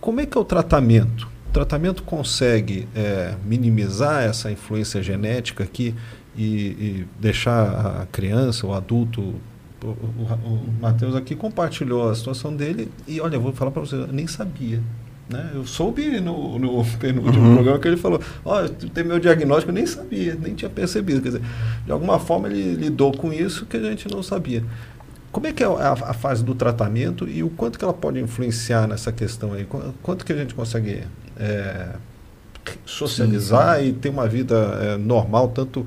como é que é o tratamento? O tratamento consegue é, minimizar essa influência genética aqui e, e deixar a criança, o adulto o, o, o Matheus aqui compartilhou a situação dele e olha, eu vou falar para você, eu nem sabia. Né? Eu soube no, no penúltimo uhum. programa que ele falou: Olha, tem meu diagnóstico, eu nem sabia, nem tinha percebido. Quer dizer, de alguma forma ele lidou com isso que a gente não sabia. Como é que é a, a fase do tratamento e o quanto que ela pode influenciar nessa questão aí? Quanto que a gente consegue é, socializar sim, e ter uma vida é, normal, tanto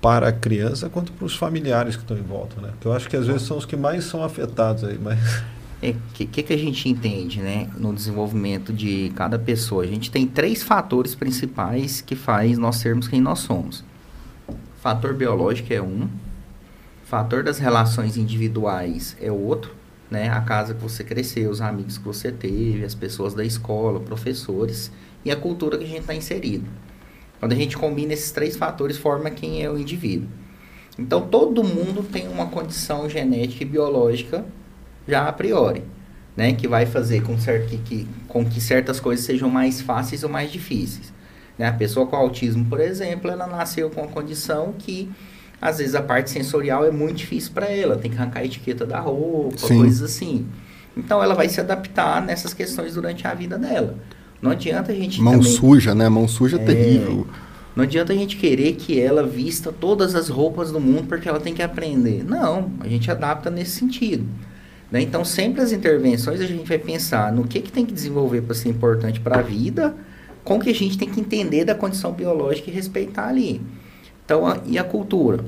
para a criança quanto para os familiares que estão em volta, né? Que eu acho que às vezes são os que mais são afetados aí, mas... É, que, que, que, a gente entende né, no desenvolvimento de cada pessoa? A gente tem três fatores principais que faz nós sermos quem nós somos. Fator biológico é um, fator das relações individuais é outro, né? A casa que você cresceu, os amigos que você teve, as pessoas da escola, professores e a cultura que a gente está inserido. Quando a gente combina esses três fatores, forma quem é o indivíduo. Então, todo mundo tem uma condição genética e biológica já a priori, né? Que vai fazer com, certo, que, que, com que certas coisas sejam mais fáceis ou mais difíceis. Né? A pessoa com autismo, por exemplo, ela nasceu com uma condição que às vezes a parte sensorial é muito difícil para ela, tem que arrancar a etiqueta da roupa, Sim. coisas assim. Então ela vai se adaptar nessas questões durante a vida dela. Não adianta a gente mão também, suja, né? Mão suja é, terrível. Não adianta a gente querer que ela vista todas as roupas do mundo porque ela tem que aprender. Não, a gente adapta nesse sentido. Né? Então, sempre as intervenções a gente vai pensar no que, que tem que desenvolver para ser importante para a vida, com o que a gente tem que entender da condição biológica e respeitar ali. Então, a, e a cultura?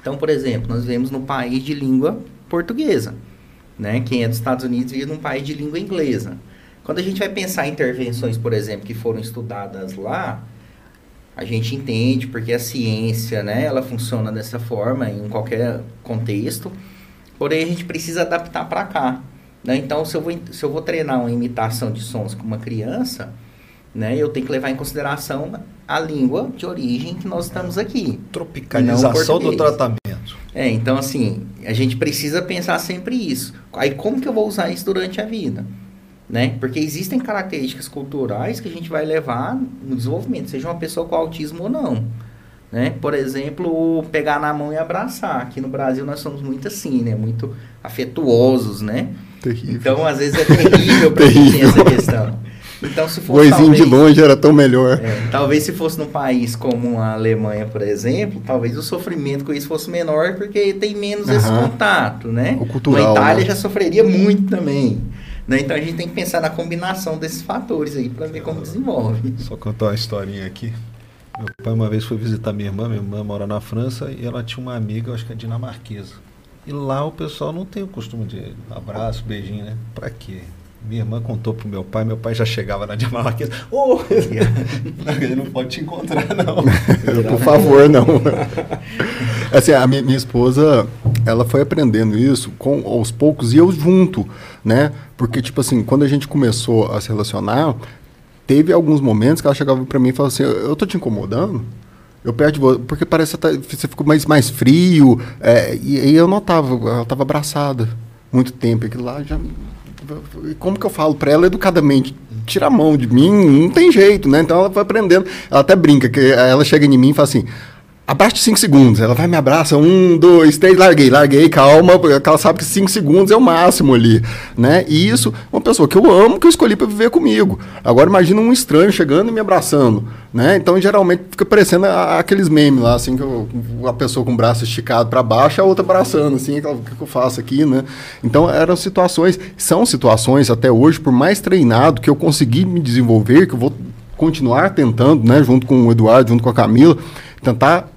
Então, por exemplo, nós vivemos num país de língua portuguesa. Né? Quem é dos Estados Unidos vive num país de língua inglesa. Quando a gente vai pensar em intervenções, por exemplo, que foram estudadas lá, a gente entende porque a ciência, né, ela funciona dessa forma em qualquer contexto. Porém, a gente precisa adaptar para cá. Né? Então, se eu, vou, se eu vou treinar uma imitação de sons com uma criança, né, eu tenho que levar em consideração a língua de origem que nós estamos aqui. Tropicalização do tratamento. É, então assim, a gente precisa pensar sempre isso. Aí como que eu vou usar isso durante a vida? Né? Porque existem características culturais que a gente vai levar no desenvolvimento, seja uma pessoa com autismo ou não. Né? Por exemplo, pegar na mão e abraçar. Aqui no Brasil nós somos muito assim, né? Muito afetuosos, né? Terrível. Então, às vezes é terrível para tem essa questão. Então, se fosse. Talvez, de longe era tão melhor. É, talvez se fosse num país como a Alemanha, por exemplo, talvez o sofrimento com isso fosse menor, porque tem menos uhum. esse contato, né? O cultural. Na Itália né? já sofreria muito também. Né? Então a gente tem que pensar na combinação desses fatores aí para ver como desenvolve. Só contar uma historinha aqui. Meu pai uma vez foi visitar minha irmã, minha irmã mora na França e ela tinha uma amiga, acho que é dinamarquesa. E lá o pessoal não tem o costume de abraço, beijinho, né? Pra quê? Minha irmã contou pro meu pai, meu pai já chegava na dinamarquesa. Ô! Oh! ele não pode te encontrar, não. Por favor, não. assim, a minha, minha, esposa, ela foi aprendendo isso com, aos poucos e eu junto, né? Porque, tipo assim, quando a gente começou a se relacionar, teve alguns momentos que ela chegava para mim e falava assim: Eu tô te incomodando? Eu perto porque parece que você, tá, você ficou mais, mais frio. É, e eu notava, ela estava abraçada muito tempo. Aquilo lá já. Como que eu falo para ela educadamente? Tira a mão de mim, não tem jeito, né? Então ela foi aprendendo. Ela até brinca, que ela chega em mim e fala assim: abraço 5 segundos. Ela vai me abraça, um, dois, três, larguei, larguei, calma, porque ela sabe que 5 segundos é o máximo ali, né? E isso, uma pessoa que eu amo, que eu escolhi para viver comigo. Agora imagina um estranho chegando e me abraçando, né? Então geralmente fica parecendo a, aqueles memes lá, assim, que eu, a pessoa com o braço esticado para baixo, a outra abraçando, assim, o que, que eu faço aqui, né? Então eram situações, são situações até hoje, por mais treinado que eu consegui me desenvolver, que eu vou continuar tentando, né, junto com o Eduardo, junto com a Camila, tentar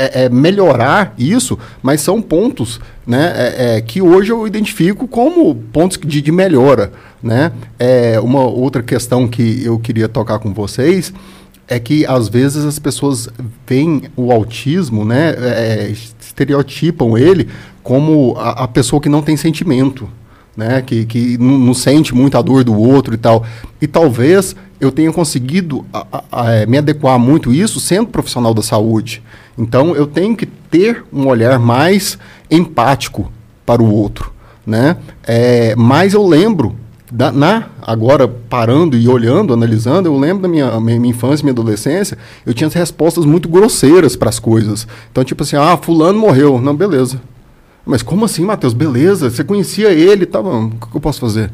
é, é, melhorar isso, mas são pontos né, é, é, que hoje eu identifico como pontos de, de melhora. Né? É, uma outra questão que eu queria tocar com vocês é que às vezes as pessoas veem o autismo, né, é, estereotipam ele como a, a, pessoa que não tem sentimento, né, que, que não, sente muito a dor do outro e tal. E talvez eu tenha conseguido a, a, me adequar muito isso sendo profissional da saúde. Então eu tenho que ter um olhar mais empático para o outro, né? É, mas eu lembro da, na, agora parando e olhando, analisando, eu lembro da minha, minha, minha infância, minha adolescência, eu tinha respostas muito grosseiras para as coisas. Então, tipo assim, ah, fulano morreu. Não, beleza. Mas como assim, Matheus? Beleza, você conhecia ele, tava, o que eu posso fazer?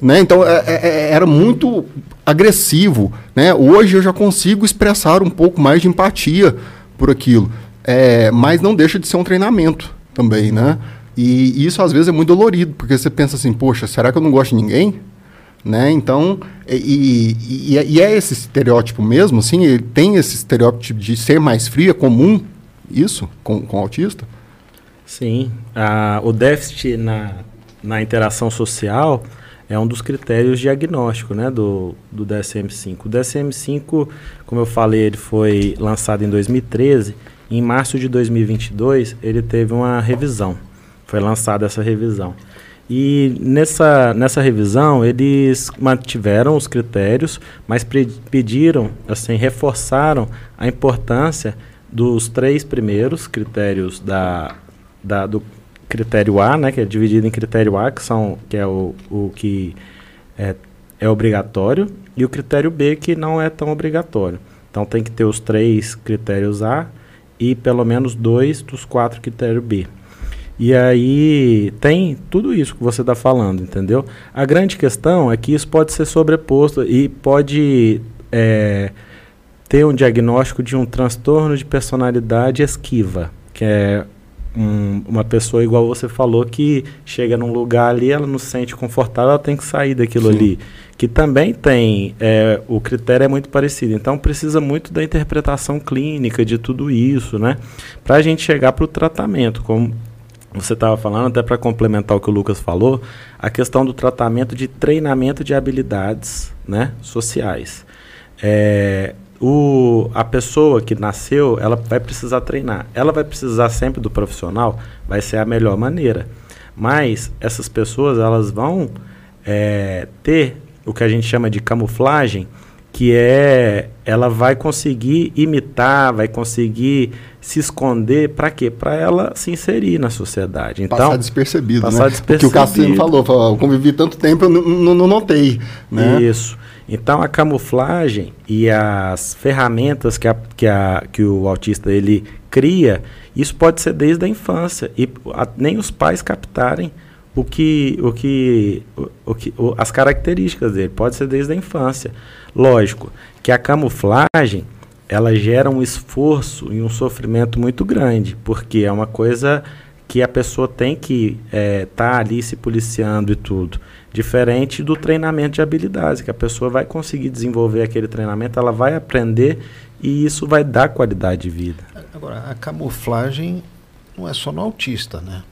Né? Então, é, é, é, era muito agressivo. Né? Hoje eu já consigo expressar um pouco mais de empatia por aquilo. É, mas não deixa de ser um treinamento também, né? E isso às vezes é muito dolorido, porque você pensa assim, poxa, será que eu não gosto de ninguém? Né? Então, e, e, e é esse estereótipo mesmo, assim, ele tem esse estereótipo de ser mais frio, é comum isso com, com autista? Sim, a, o déficit na, na interação social é um dos critérios diagnóstico né, do, do DSM-5. O DSM-5, como eu falei, ele foi lançado em 2013. Em março de 2022, ele teve uma revisão. Foi lançada essa revisão. E nessa, nessa revisão, eles mantiveram os critérios, mas pediram, assim, reforçaram a importância dos três primeiros critérios da, da, do critério A, né, que é dividido em critério A, que, são, que é o, o que é, é obrigatório, e o critério B, que não é tão obrigatório. Então tem que ter os três critérios A e pelo menos dois dos quatro critérios B. E aí tem tudo isso que você está falando, entendeu? A grande questão é que isso pode ser sobreposto e pode é, ter um diagnóstico de um transtorno de personalidade esquiva, que é um, uma pessoa igual você falou que chega num lugar ali, ela não se sente confortável, ela tem que sair daquilo Sim. ali. Que também tem, é, o critério é muito parecido. Então precisa muito da interpretação clínica de tudo isso, né? Para a gente chegar para o tratamento, como você estava falando, até para complementar o que o Lucas falou, a questão do tratamento de treinamento de habilidades né, sociais. É, o, a pessoa que nasceu, ela vai precisar treinar. Ela vai precisar sempre do profissional, vai ser a melhor maneira. Mas essas pessoas, elas vão é, ter o que a gente chama de camuflagem, que é ela vai conseguir imitar, vai conseguir se esconder para quê? Para ela se inserir na sociedade. Então, passar despercebido, passar né? despercebido. Porque o Cassino falou, falou, eu convivi tanto tempo, eu não notei, né? Isso. Então a camuflagem e as ferramentas que, a, que, a, que o autista ele cria, isso pode ser desde a infância e a, nem os pais captarem o que, o que, o, o que o, as características dele, pode ser desde a infância. Lógico que a camuflagem ela gera um esforço e um sofrimento muito grande, porque é uma coisa que a pessoa tem que estar é, tá ali se policiando e tudo. Diferente do treinamento de habilidades, que a pessoa vai conseguir desenvolver aquele treinamento, ela vai aprender e isso vai dar qualidade de vida. Agora, a camuflagem não é só no autista, né?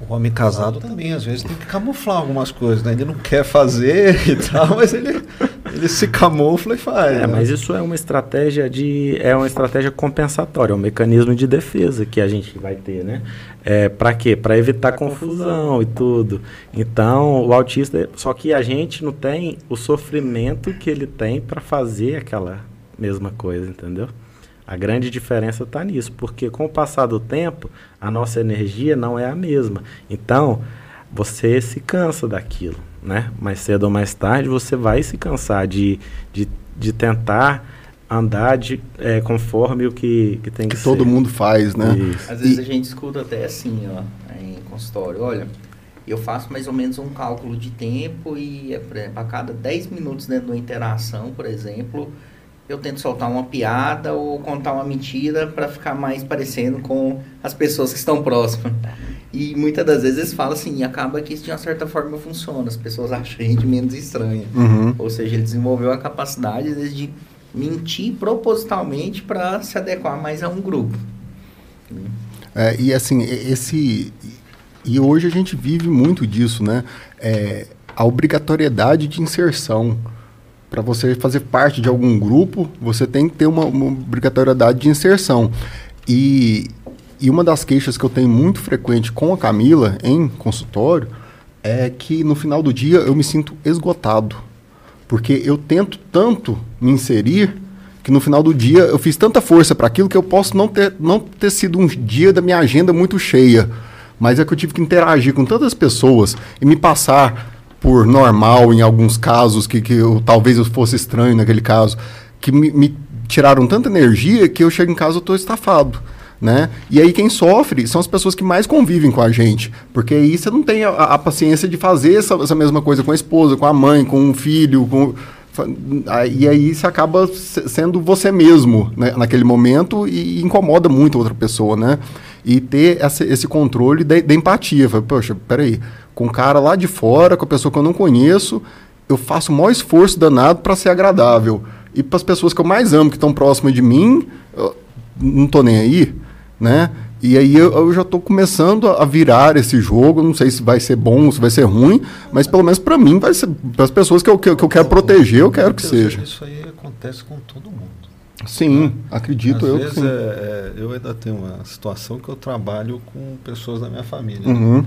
O homem casado também, às vezes, tem que camuflar algumas coisas, né? Ele não quer fazer e tal, mas ele, ele se camufla e faz. É, né? mas isso é uma estratégia de. é uma estratégia compensatória, é um mecanismo de defesa que a gente vai ter, né? É, para quê? Para evitar confusão, confusão e tudo. Então, o autista. Só que a gente não tem o sofrimento que ele tem para fazer aquela mesma coisa, entendeu? A grande diferença está nisso, porque com o passar do tempo, a nossa energia não é a mesma. Então, você se cansa daquilo, né? Mais cedo ou mais tarde, você vai se cansar de, de, de tentar andar de, é, conforme o que, que tem que, que todo ser. mundo faz, né? Isso. Às vezes a gente escuta até assim, ó, em consultório, olha, eu faço mais ou menos um cálculo de tempo e, é, por exemplo, a cada 10 minutos dentro de uma interação, por exemplo, eu tento soltar uma piada ou contar uma mentira para ficar mais parecendo com as pessoas que estão próximas. E muitas das vezes eles falam assim, e acaba que isso de uma certa forma funciona, as pessoas acham a gente menos estranha. Uhum. Ou seja, ele desenvolveu a capacidade vezes, de mentir propositalmente para se adequar mais a um grupo. É, e assim, esse. E hoje a gente vive muito disso, né? É, a obrigatoriedade de inserção. Para você fazer parte de algum grupo, você tem que ter uma, uma obrigatoriedade de inserção. E, e uma das queixas que eu tenho muito frequente com a Camila em consultório é que no final do dia eu me sinto esgotado. Porque eu tento tanto me inserir que no final do dia eu fiz tanta força para aquilo que eu posso não ter, não ter sido um dia da minha agenda muito cheia. Mas é que eu tive que interagir com tantas pessoas e me passar por normal em alguns casos, que, que eu, talvez eu fosse estranho naquele caso, que me, me tiraram tanta energia que eu chego em casa e estou estafado. Né? E aí quem sofre são as pessoas que mais convivem com a gente, porque aí você não tem a, a paciência de fazer essa, essa mesma coisa com a esposa, com a mãe, com o filho, com, e aí você acaba se- sendo você mesmo né, naquele momento e incomoda muito a outra pessoa, né? E ter essa- esse controle da, empatia. Poxa, peraí, com um cara lá de fora, com a pessoa que eu não conheço, eu faço o maior esforço danado para ser agradável. E para as pessoas que eu mais amo, que estão próximas de mim, eu não tô nem aí, né? E aí eu, eu já estou começando a virar esse jogo. Não sei se vai ser bom, se vai ser ruim, mas pelo menos para mim vai ser. Para as pessoas que eu, que, eu- que eu quero proteger, eu quero que seja. Isso aí acontece com todo mundo. Sim, acredito Às eu vezes que sim. é- é, eu ainda tenho uma situação que eu trabalho com pessoas da minha família. Uhum.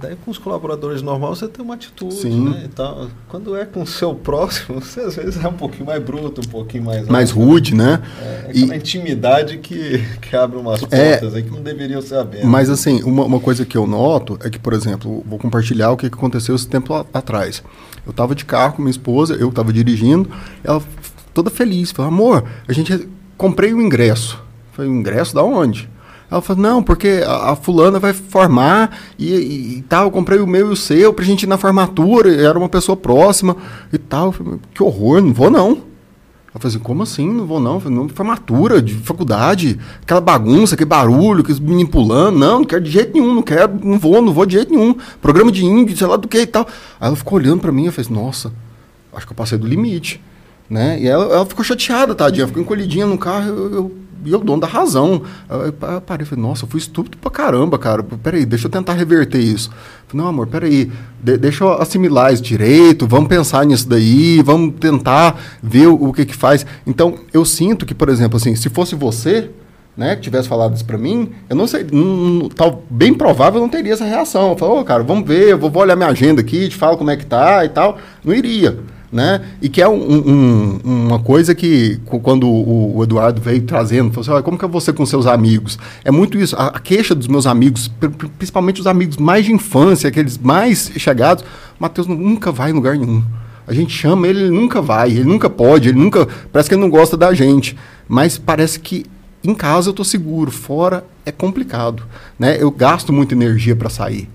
Daí com os colaboradores normais você tem uma atitude, Sim. né? Então, quando é com o seu próximo, você às vezes é um pouquinho mais bruto, um pouquinho mais... Mais alto. rude, né? É E- aquela intimidade que, que abre umas É. portas aí que não deveriam ser abertas. Mas assim, uma, uma coisa que eu noto é que, por exemplo, vou compartilhar o que aconteceu esse tempo a- atrás. Eu estava de carro com minha esposa, eu estava dirigindo, ela toda feliz, falou, amor, a gente comprei o ingresso. Falei, o ingresso da onde? Ela falou, não, porque a, a fulana vai formar e, e, e tal, eu comprei o meu e o seu pra gente ir na formatura, era uma pessoa próxima e tal. Falei, que horror, não vou não. Ela falou assim, como assim? Não vou não. Falei, não, formatura, de faculdade, aquela bagunça, aquele barulho, aqueles meninos pulando. Não, não quero de jeito nenhum, não quero, não vou, não vou de jeito nenhum. Programa de índio, sei lá do que e tal. Aí ela ficou olhando pra mim e fez, nossa, acho que eu passei do limite. Né? E ela, ela ficou chateada, tadinha, ficou encolhidinha no carro, eu, eu, e eu dono da razão. Eu, parei e falei, nossa, eu fui estúpido pra caramba, cara. Peraí, deixa eu tentar reverter isso. Falei, não, amor, peraí, de, deixa eu assimilar isso direito, vamos pensar nisso daí, vamos tentar ver o, o que que faz. Então, eu sinto que, por exemplo, assim, se fosse você, né, que tivesse falado isso pra mim, eu não sei, tal, bem provável eu não teria essa reação. Eu falo, ô, cara, vamos ver, eu vou, vou olhar minha agenda aqui, te falo como é que tá e tal. Não iria, né? E que é um- um- uma coisa que, quando o, o Eduardo veio trazendo, falou assim, como que é você com seus amigos? É muito isso, a, a queixa dos meus amigos, pri- pri- principalmente os amigos mais de infância, aqueles mais chegados, Matheus nunca vai em lugar nenhum. A gente chama ele, ele nunca vai, ele nunca pode, ele nunca. Parece que ele não gosta da gente. Mas parece que em casa eu tô seguro, fora é complicado. Né? Eu gasto muita energia para sair.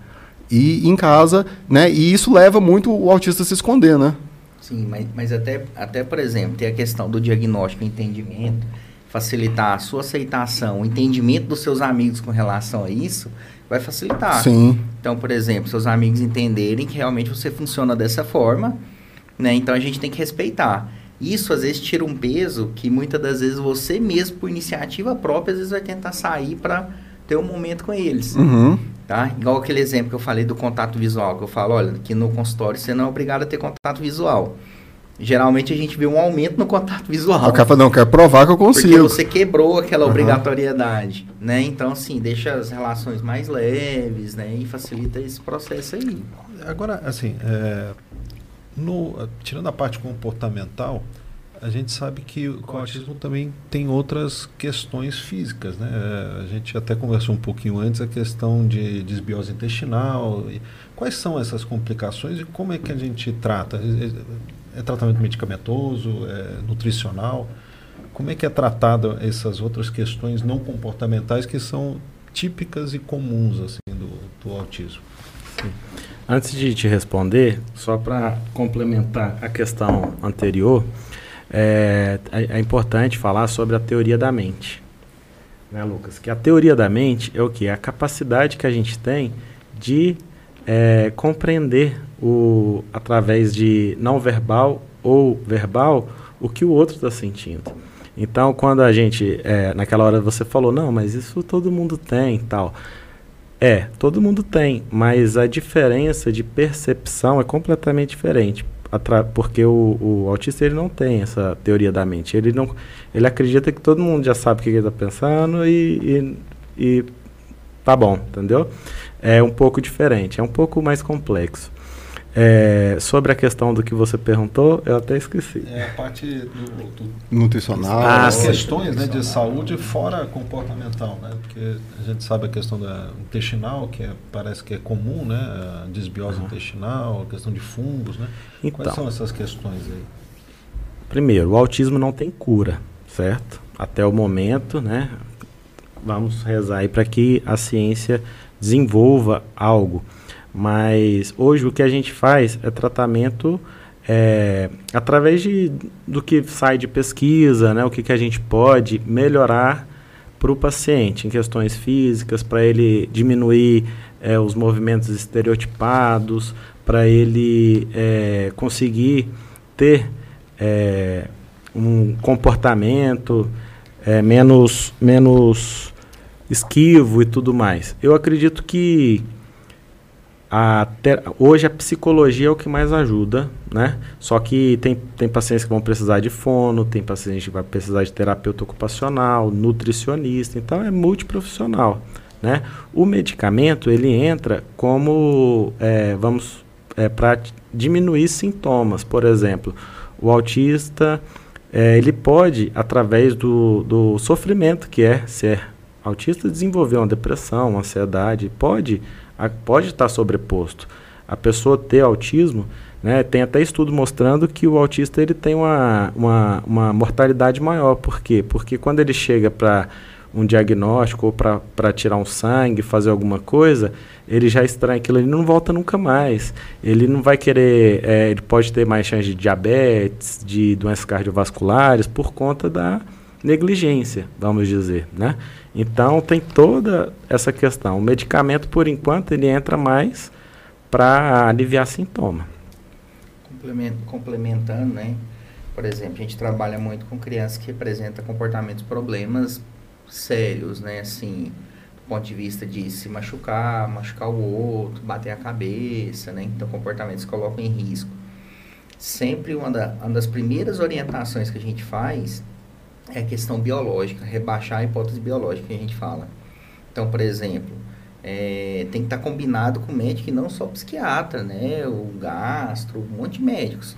E em casa, né? E isso leva muito o autista a se esconder, né? Sim, mas, mas até, até, por exemplo, tem a questão do diagnóstico e entendimento, facilitar a sua aceitação, o entendimento dos seus amigos com relação a isso, vai facilitar. Sim. Então, por exemplo, seus amigos entenderem que realmente você funciona dessa forma, né? Então a gente tem que respeitar. Isso às vezes tira um peso que muitas das vezes você mesmo, por iniciativa própria, às vezes vai tentar sair para ter um momento com eles. Uhum. Tá? Igual aquele exemplo que eu falei do contato visual, que eu falo, olha, que no consultório você não é obrigado a ter contato visual. Geralmente a gente vê um aumento no contato visual. O cara fala, não, eu quero provar que eu Porque consigo. você quebrou aquela Aham. obrigatoriedade, né? Então, assim, deixa as relações mais leves, né? E facilita esse processo aí. Agora, assim, é, no- tirando a parte comportamental, a gente sabe que o o autismo também tem outras questões físicas, né? A gente até conversou um pouquinho antes a questão de desbiose intestinal. e quais são essas complicações e como é que a gente trata? É, é- é tratamento medicamentoso, é nutricional? como é que é tratado essas outras questões não comportamentais que são típicas e comuns assim do, do autismo? Sim. Antes de te responder, só para complementar a questão anterior, é, é, é, importante falar sobre a teoria da mente, né, Lucas? Que a teoria da mente é o que? É a capacidade que a gente tem de é, compreender o, através de não verbal ou verbal o que o outro está sentindo. Então, quando a gente, é, naquela hora você falou, não, mas isso todo mundo tem tal. É, todo mundo tem, mas a diferença de percepção é completamente diferente. Porque o, o, autista ele não tem essa teoria da mente. Ele, não, ele acredita que todo mundo já sabe o que ele está pensando e, e, e tá bom, entendeu? É um pouco diferente, é um pouco mais complexo. É, sobre a questão do que você perguntou, eu até esqueci. É a parte do, do nutricional, ah, as questões né, de saúde fora comportamental, né? Porque a gente sabe a questão da intestinal, que é, parece que é comum, né? A desbiose uhum. intestinal, a questão de fungos, né? Então, Quais são essas questões aí? Primeiro, o autismo não tem cura, certo? Até o momento, né? Vamos rezar aí para que a ciência desenvolva algo mas hoje o que a gente faz é tratamento é, através de, do que sai de pesquisa, né, o que, que a gente pode melhorar para o paciente em questões físicas, para ele diminuir é, os movimentos estereotipados, para ele é, conseguir ter é, um comportamento é, menos, menos esquivo e tudo mais. Eu acredito que a ter, hoje a psicologia é o que mais ajuda, né? Só que tem, tem pacientes que vão precisar de fono, tem pacientes que vão precisar de terapeuta ocupacional, nutricionista, então é multiprofissional, né? O medicamento, ele entra como, é, vamos, é, para diminuir sintomas, por exemplo, o autista, é, ele pode, através do, do sofrimento que é ser autista, desenvolver uma depressão, uma ansiedade, pode pode estar sobreposto. A pessoa ter autismo, né, tem até estudo mostrando que o autista ele tem uma, uma, uma mortalidade maior. Por quê? Porque quando ele chega para um diagnóstico ou para tirar um sangue, fazer alguma coisa, ele já estranha aquilo, ele não volta nunca mais. Ele não vai querer, é, ele pode ter mais chance de diabetes, de doenças cardiovasculares, por conta da negligência, vamos dizer, né? Então tem toda essa questão. O medicamento, por enquanto, ele entra mais para aliviar sintoma. Complementando, né? Por exemplo, a gente trabalha muito com crianças que apresentam comportamentos, problemas sérios, né? Assim, do ponto de vista de se machucar, machucar o outro, bater a cabeça, né? Então, comportamentos que colocam em risco. Sempre uma, da, uma das primeiras orientações que a gente faz é questão biológica, rebaixar a hipótese biológica que a gente fala. Então, por exemplo, é, tem que estar combinado com médico e não só psiquiatra, né? O gastro, um monte de médicos.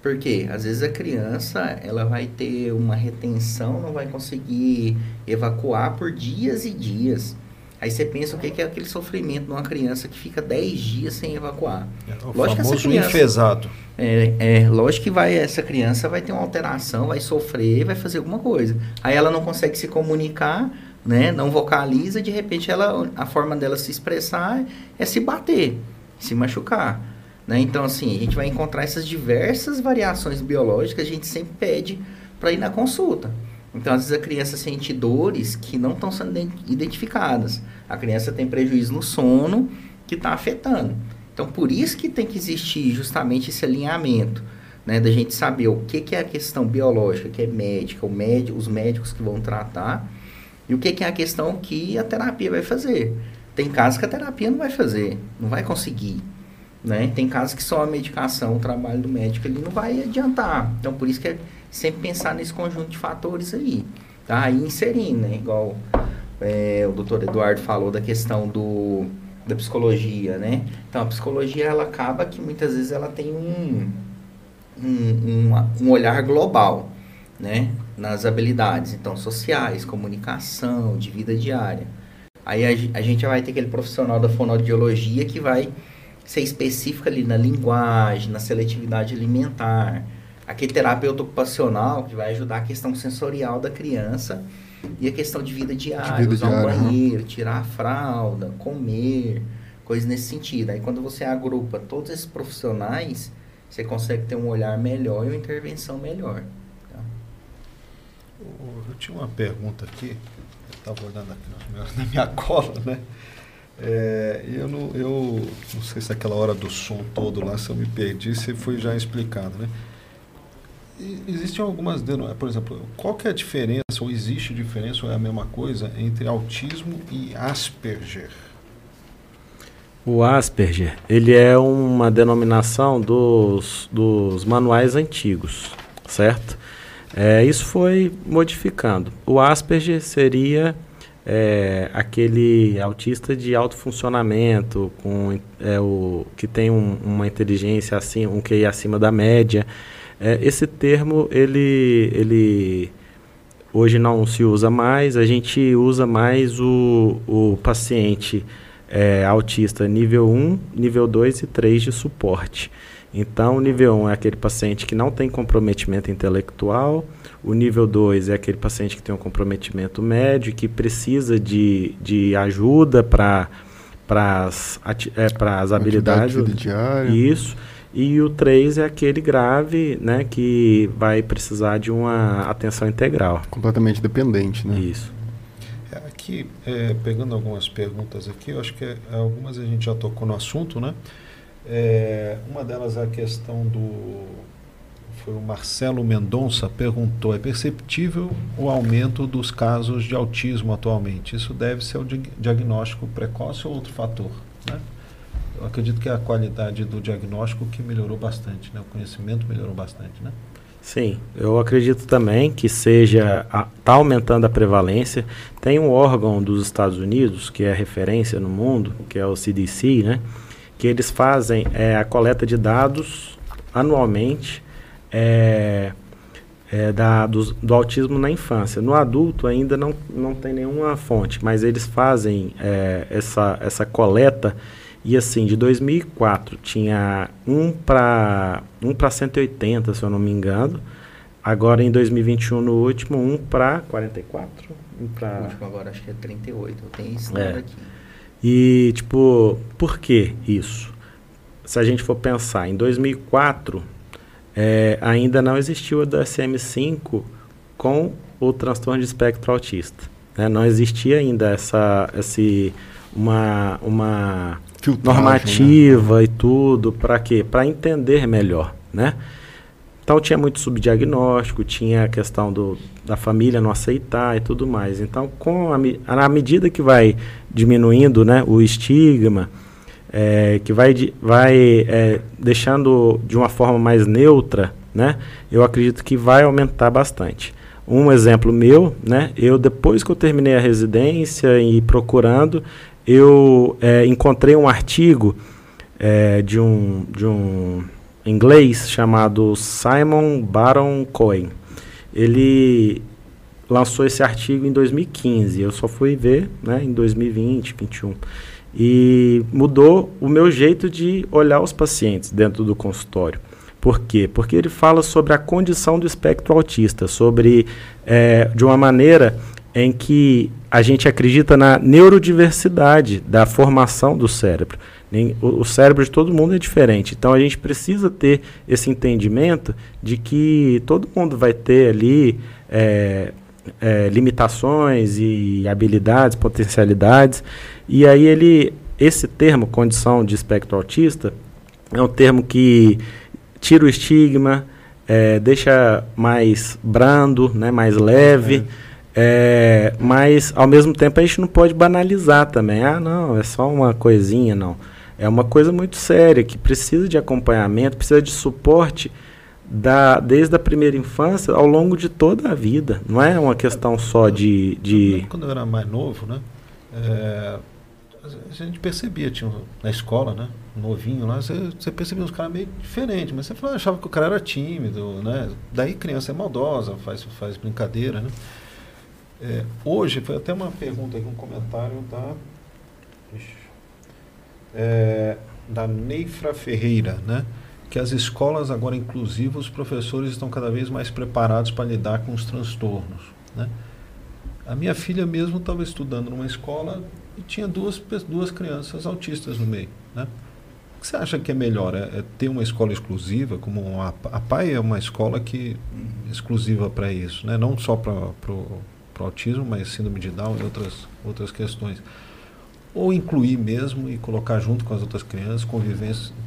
Porque às vezes a criança ela vai ter uma retenção, não vai conseguir evacuar por dias e dias. Aí você pensa o que é aquele sofrimento de uma criança que fica 10 dias sem evacuar. É, o lógico famoso que criança, enfesado. É, é, lógico que vai, essa criança vai ter uma alteração, vai sofrer, vai fazer alguma coisa. Aí ela não consegue se comunicar, né? Não vocaliza, de repente ela, a forma dela se expressar é se bater, se machucar. Né? Então, assim, a gente vai encontrar essas diversas variações biológicas, a gente sempre pede para ir na consulta. Então, às vezes a criança sente dores que não estão sendo identificadas. A criança tem prejuízo no sono que está afetando. Então, por isso que tem que existir justamente esse alinhamento, né, da gente saber o que, que é a questão biológica, que é médica, o médico, os médicos que vão tratar, e o que, que é a questão que a terapia vai fazer. Tem casos que a terapia não vai fazer, não vai conseguir. Né? Tem casos que só a medicação, o trabalho do médico, ele não vai adiantar. Então, por isso que é sempre pensar nesse conjunto de fatores aí, tá? E inserindo, né? Igual é, o doutor Eduardo falou da questão do, da psicologia, né? Então, a psicologia, ela acaba que muitas vezes ela tem um, um, um, olhar global, né? Nas habilidades, então, sociais, comunicação, de vida diária. Aí a, a gente vai ter aquele profissional da fonoaudiologia que vai ser específico ali na linguagem, na seletividade alimentar, aquele terapeuta ocupacional que vai ajudar a questão sensorial da criança e a questão de vida diária, De vida usar diária, um banheiro, tirar a fralda, comer, coisas nesse sentido. Aí quando você agrupa todos esses profissionais, você consegue ter um olhar melhor e uma intervenção melhor. tá? Eu tinha uma pergunta aqui, eu estava olhando aqui na minha cola, né? É, e eu, não, eu não sei se aquela hora do som todo lá, se eu me perdi, se foi já explicado, né? Existem algumas, deno- por exemplo, qual que é a diferença, ou existe diferença, ou é a mesma coisa, entre autismo e Asperger? O Asperger, ele é uma denominação dos, dos manuais antigos, certo? É, isso foi modificando. O Asperger seria é, aquele autista de alto funcionamento, com, é, o, que tem um- uma inteligência assim, um QI acima da média. É, esse termo, ele, ele hoje não se usa mais, a gente usa mais o, o paciente é, autista nível 1, nível 2 e 3 de suporte. Então, o nível 1 é aquele paciente que não tem comprometimento intelectual, o nível 2 é aquele paciente que tem um comprometimento médio, e que precisa de, de ajuda para as é, habilidades. Atividade, vida diária. Isso. E o 3 é aquele grave, né, que vai precisar de uma atenção integral. Completamente dependente, né? Isso. É, Aqui, é, pegando algumas perguntas aqui, eu acho que é, algumas a gente já tocou no assunto, né? É, uma delas é a questão do. Foi o Marcelo Mendonça perguntou: é perceptível o aumento dos casos de autismo atualmente? Isso deve ser o di- diagnóstico precoce ou outro fator? Né? Acredito que é a qualidade do diagnóstico que melhorou bastante, né? o conhecimento melhorou bastante. Né? Sim, eu acredito também que seja está aumentando a prevalência. Tem um órgão dos Estados Unidos que é referência no mundo, que é o CDC, né? Que eles fazem é, a coleta de dados anualmente é, é, da, dos- do, autismo na infância. No adulto ainda não, não tem nenhuma fonte, mas eles fazem é, essa, essa coleta e assim, de 2004 tinha 1 para 1 para 180, se eu não me engano. Agora em 2021 no último 1 para 44, 1 O para último agora acho que é 38. Eu tenho esse É. aqui. e, tipo, por que isso? Se a gente for pensar, em 2004, eh, ainda não existiu o DSM-5 com o transtorno de espectro autista. né? Não existia ainda essa, esse, uma, uma Filtragem, normativa e tudo, para quê? Para entender melhor, né? Então tinha muito subdiagnóstico, tinha a questão do, da família não aceitar e tudo mais. Então, com a, na medida que vai diminuindo né, o estigma, eh, que vai, vai eh, deixando de uma forma mais neutra, né, eu acredito que vai aumentar bastante. Um exemplo meu, né, eu depois que eu terminei a residência e procurando, eu eh, encontrei um artigo eh, de um de um inglês chamado Simon Baron Cohen. Ele lançou esse artigo em 2015. Eu só fui ver, né, em 2020, 21. E mudou o meu jeito de olhar os pacientes dentro do consultório. Por quê? Porque ele fala sobre a condição do espectro autista, sobre eh, de uma maneira em que a gente acredita na neurodiversidade da formação do cérebro. O, cérebro de todo mundo é diferente. Então a gente precisa ter esse entendimento de que todo mundo vai ter ali eh, eh, limitações e habilidades, potencialidades. E aí ele, esse termo, condição de espectro autista, é um termo que tira o estigma, eh, deixa mais brando, né, mais leve. É, mas ao mesmo tempo a gente não pode banalizar também. Ah, não, é só uma coisinha, não. É uma coisa muito séria que precisa de acompanhamento, precisa de suporte da, desde a primeira infância ao longo de toda a vida. Não é uma questão só de. De Quando eu era mais novo, né? é, a gente percebia, tinha um- na escola, né? Novinho lá, você, você percebia uns caras meio diferentes, mas você falava, achava que o cara era tímido, né? Daí criança é maldosa, faz, faz brincadeira, né? É, hoje, foi até uma pergunta aqui, um comentário da. É, da Neifra Ferreira, né? que as escolas agora inclusivas, os professores estão cada vez mais preparados para lidar com os transtornos. Né? A minha filha mesmo estava estudando numa escola e tinha duas, duas crianças autistas no meio. Né? O que você acha que é melhor? É, é ter uma escola exclusiva, como a, a PAI é uma escola que exclusiva para isso, né? não só para o autismo, mas síndrome de Down e outras, outras questões ou incluir mesmo e colocar junto com as outras crianças,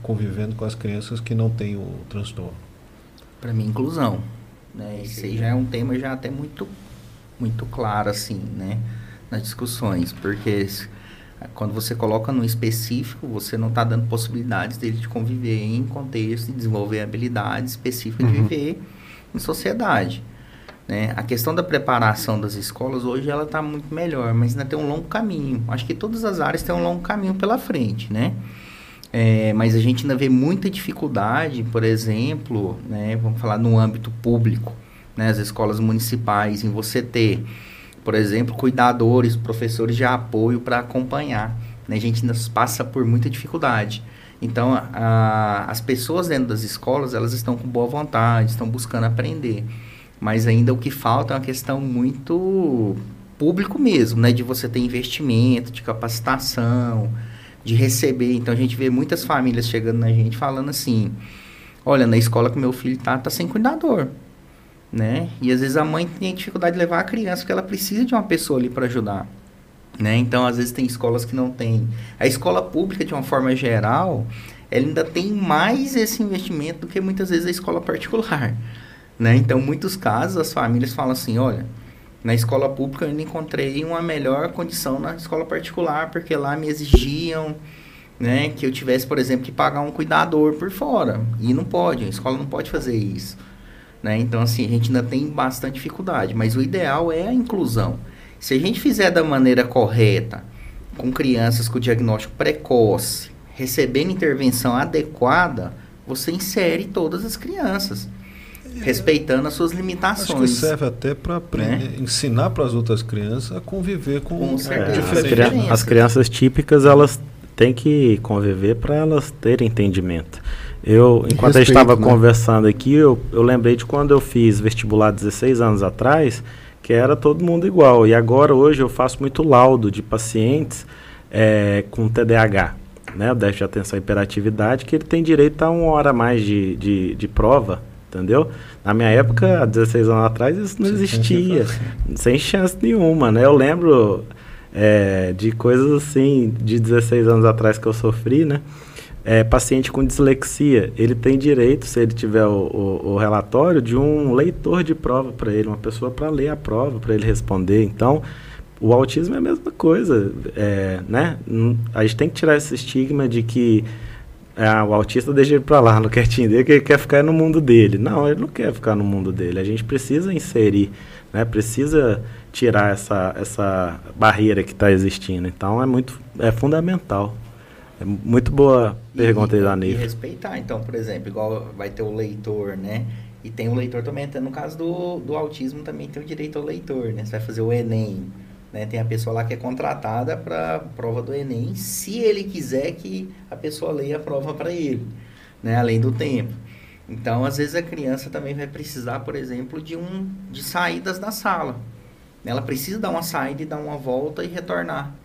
convivendo com as crianças que não têm o transtorno? Para mim, inclusão. Né? Esse aí já é um tema já até muito, muito claro, assim, né? Nas discussões, porque quando você coloca no específico, você não está dando possibilidades dele de conviver em contexto e desenvolver habilidades específicas uhum. de viver em sociedade. Né? A questão da preparação das escolas hoje ela está muito melhor, mas ainda tem um longo caminho. Acho que todas as áreas têm um longo caminho pela frente, né? É, mas a gente ainda vê muita dificuldade, por exemplo, né, vamos falar no âmbito público, né, as escolas municipais, em você ter, por exemplo, cuidadores, professores de apoio para acompanhar. Né? A gente ainda passa por muita dificuldade. Então, a, as pessoas dentro das escolas, elas estão com boa vontade, estão buscando aprender. Mas ainda o que falta é uma questão muito público mesmo, né? De você ter investimento, de capacitação, de receber. Então a gente vê muitas famílias chegando na gente falando assim: olha, na escola que meu filho tá, tá sem cuidador. Né? E às vezes a mãe tem dificuldade de levar a criança porque ela precisa de uma pessoa ali para ajudar. Né? Então, às vezes tem escolas que não tem. A escola pública, de uma forma geral, ela ainda tem mais esse investimento do que muitas vezes a escola particular. Né? Então, muitos casos, as famílias falam assim, olha, na escola pública eu ainda encontrei uma melhor condição na escola particular, porque lá me exigiam né, que eu tivesse, por exemplo, que pagar um cuidador por fora. E não pode, a escola não pode fazer isso. Né? Então, assim, a gente ainda tem bastante dificuldade, mas o ideal é a inclusão. Se a gente fizer da maneira correta, com crianças com diagnóstico precoce, recebendo intervenção adequada, você insere todas as crianças respeitando as suas limitações. Acho que serve até para né? ensinar para as outras crianças a conviver com, com é, as, crianças típicas elas têm que conviver para elas terem entendimento. Eu, enquanto Respeito, a gente estava né? conversando aqui, eu, eu lembrei de quando eu fiz vestibular 16 anos atrás, que era todo mundo igual. E agora, hoje, eu faço muito laudo de pacientes é, com TDAH, né, o déficit de atenção e hiperatividade, que ele tem direito a uma hora a mais de, de, de prova entendeu? Na minha época, há 16 anos atrás, isso não existia, sem chance nenhuma, né? Eu lembro é, de coisas assim, de 16 anos atrás que eu sofri, né? É, paciente com dislexia, ele tem direito, se ele tiver o, o, o relatório, de um leitor de prova para ele, uma pessoa para ler a prova, para ele responder. Então, o autismo é a mesma coisa, é, né? A gente tem que tirar esse estigma de que é, o autista deixa ele para lá no quietinho dele, que ele quer ficar no mundo dele. Não, ele não quer ficar no mundo dele. A gente precisa inserir, né? precisa tirar essa, essa barreira que está existindo. Então é muito é fundamental. É muito boa pergunta e, aí da Neiva. E respeitar, então, por exemplo, igual vai ter o leitor, né? E tem o leitor também, no caso do, do autismo também tem o direito ao leitor, né? Você vai fazer o Enem. Né? Tem a pessoa lá que é contratada para prova do Enem, se ele quiser que a pessoa leia a prova para ele, né? além do tempo. Então, às vezes a criança também vai precisar, por exemplo, de um de saídas da sala. Ela precisa dar uma saída e dar uma volta e retornar.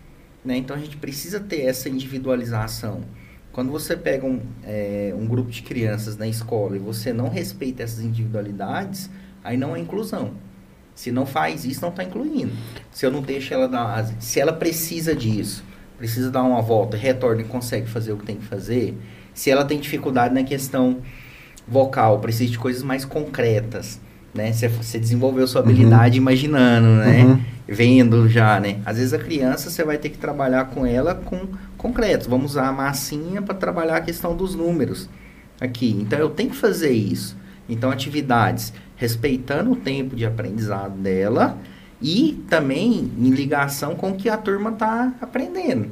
Né? Então, a gente precisa ter essa individualização. Quando você pega um, é, um grupo de crianças na escola e você não respeita essas individualidades, aí não é inclusão. Se não faz isso, não está incluindo. Se eu não deixo ela dar. Se ela precisa disso, precisa dar uma volta, retorna e consegue fazer o que tem que fazer. Se ela tem dificuldade na questão vocal, precisa de coisas mais concretas. Né? Você, você desenvolveu sua habilidade uhum. imaginando, né? Uhum. Vendo já, né? Às vezes a criança você vai ter que trabalhar com ela com concretos. Vamos usar a massinha para trabalhar a questão dos números aqui. Então eu tenho que fazer isso. Então atividades respeitando o tempo de aprendizado dela e também em ligação com o que a turma está aprendendo.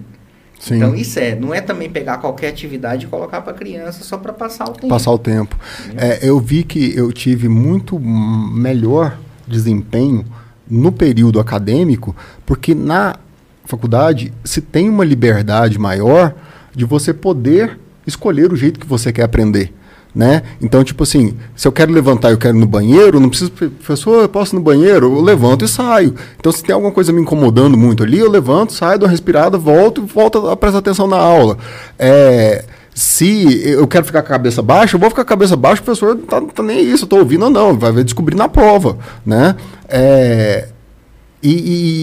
Sim. Então isso é, não é também pegar qualquer atividade e colocar para a criança só para passar o tempo. Passar o tempo. É, eu vi que eu tive muito melhor desempenho no período acadêmico, porque na faculdade se tem uma liberdade maior de você poder escolher o jeito que você quer aprender. Né? Então, tipo assim, se eu quero levantar eu quero ir no banheiro, não preciso, professor, eu posso ir no banheiro? Eu levanto e saio. Então, se tem alguma coisa me incomodando muito ali, eu levanto, saio, dou uma respirada, volto e volto a prestar atenção na aula. É, se eu quero ficar com a cabeça baixa, eu vou ficar com a cabeça baixa, professor tá, tá nem isso, eu tô ouvindo ou não, vai descobrir na prova, né? É, e,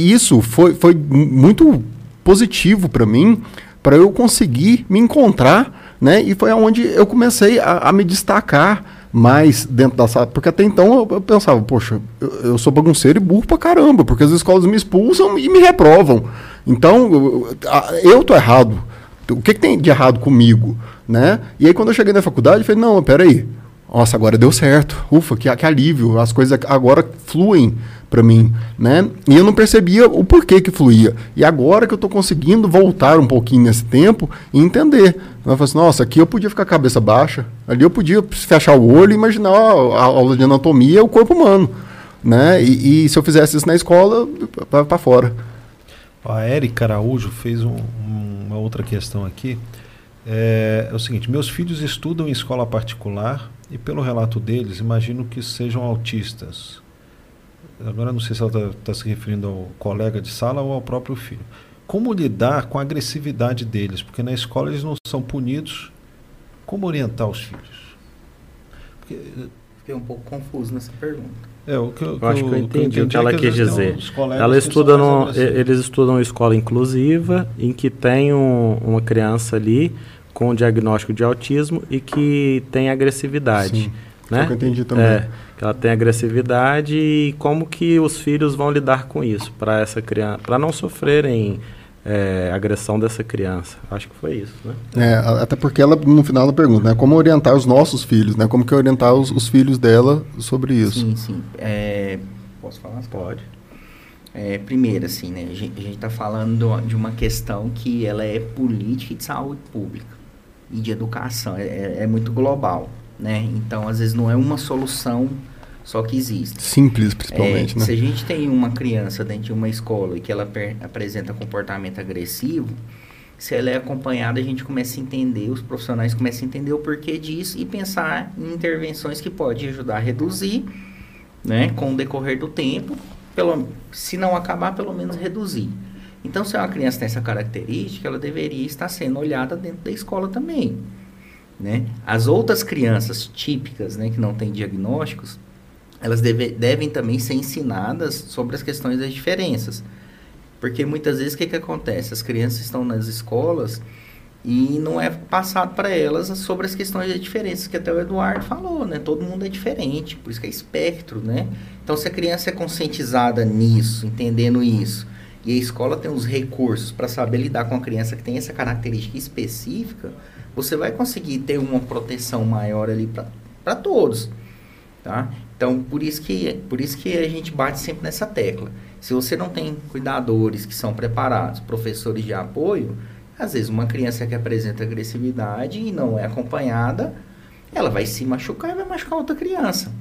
e, isso foi, foi muito positivo para mim, para eu conseguir me encontrar né? E foi onde eu comecei a, a me destacar mais dentro da sala. Porque até então eu, pensava, poxa, eu, sou bagunceiro e burro pra caramba, porque as escolas me expulsam e me reprovam. Então, eu, eu tô errado. O que, que tem de errado comigo? Né? E aí quando eu cheguei na faculdade, eu falei, não, peraí. Nossa, agora deu certo. Ufa, que, que alívio. As coisas agora fluem para mim, né? E eu não percebia o porquê que fluía. E agora que eu estou conseguindo voltar um pouquinho nesse tempo e entender. Eu assim, nossa, aqui eu podia ficar cabeça baixa, ali eu podia fechar o olho e imaginar a aula de anatomia, o corpo humano, né? E, e se eu fizesse isso na escola, para fora. A Érica Araújo fez um, uma outra questão aqui. É, é o seguinte: meus filhos estudam em escola particular e, pelo relato deles, imagino que sejam autistas. Agora não sei se ela está tá se referindo ao colega de sala ou ao próprio filho. Como lidar com a agressividade deles? Porque na escola eles não são punidos. Como orientar os filhos? Porque, Fiquei um pouco confuso nessa pergunta. É, o que eu, eu acho que eu entendi, o que ela é quis dizer. Ela estuda no, eles estudam escola inclusiva, em que tem um, uma criança ali com diagnóstico de autismo e que tem agressividade. Sim. Né? Que eu entendi também. É, que ela tem agressividade e como que os filhos vão lidar com isso para essa criança, para não sofrerem é, agressão dessa criança. Acho que foi isso, né? É, até porque ela no final ela pergunta, né, como orientar os nossos filhos, né? Como que orientar os, os filhos dela sobre isso? Sim, sim. É, posso falar? Pode. É, primeiro, assim, né? A gente está falando de uma questão que ela é política e de saúde pública e de educação. é, é, é muito global né? Então, às vezes não é uma solução só que existe. Simples, principalmente, é, né? Se a gente tem uma criança dentro de uma escola e que ela apresenta comportamento agressivo, se ela é acompanhada, a gente começa a entender, os profissionais começam a entender o porquê disso e pensar em intervenções que podem ajudar a reduzir, né, com o decorrer do tempo, pelo, se não acabar, pelo menos reduzir. Então, se uma criança tem essa característica, ela deveria estar sendo olhada dentro da escola também. Né? As outras crianças típicas, né, que não têm diagnósticos, elas deve, devem também ser ensinadas sobre as questões das diferenças. Porque muitas vezes o que, que acontece? As crianças estão nas escolas e não é passado para elas sobre as questões das diferenças, que até o Eduardo falou, né? Todo mundo é diferente, por isso que é espectro, né? Então, se a criança é conscientizada nisso, entendendo isso, e a escola tem os recursos para saber lidar com a criança que tem essa característica específica, você vai conseguir ter uma proteção maior ali para todos, tá? Então, por isso, que, por isso que a gente bate sempre nessa tecla. Se você não tem cuidadores que são preparados, professores de apoio, às vezes uma criança que apresenta agressividade e não é acompanhada, ela vai se machucar e vai machucar outra criança.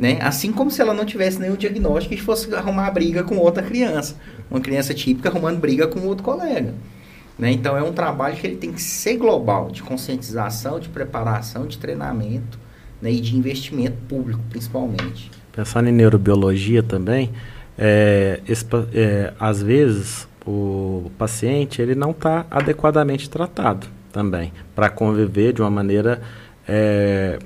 Né? Assim como se ela não tivesse nenhum diagnóstico e fosse arrumar briga com outra criança. Uma criança típica arrumando briga com outro colega. Né? Então é um trabalho que ele tem que ser global, de conscientização, de preparação, de treinamento né? e de investimento público, principalmente. Pensando em neurobiologia também, é, esse, é, às vezes o paciente ele não está adequadamente tratado também para conviver de uma maneira é,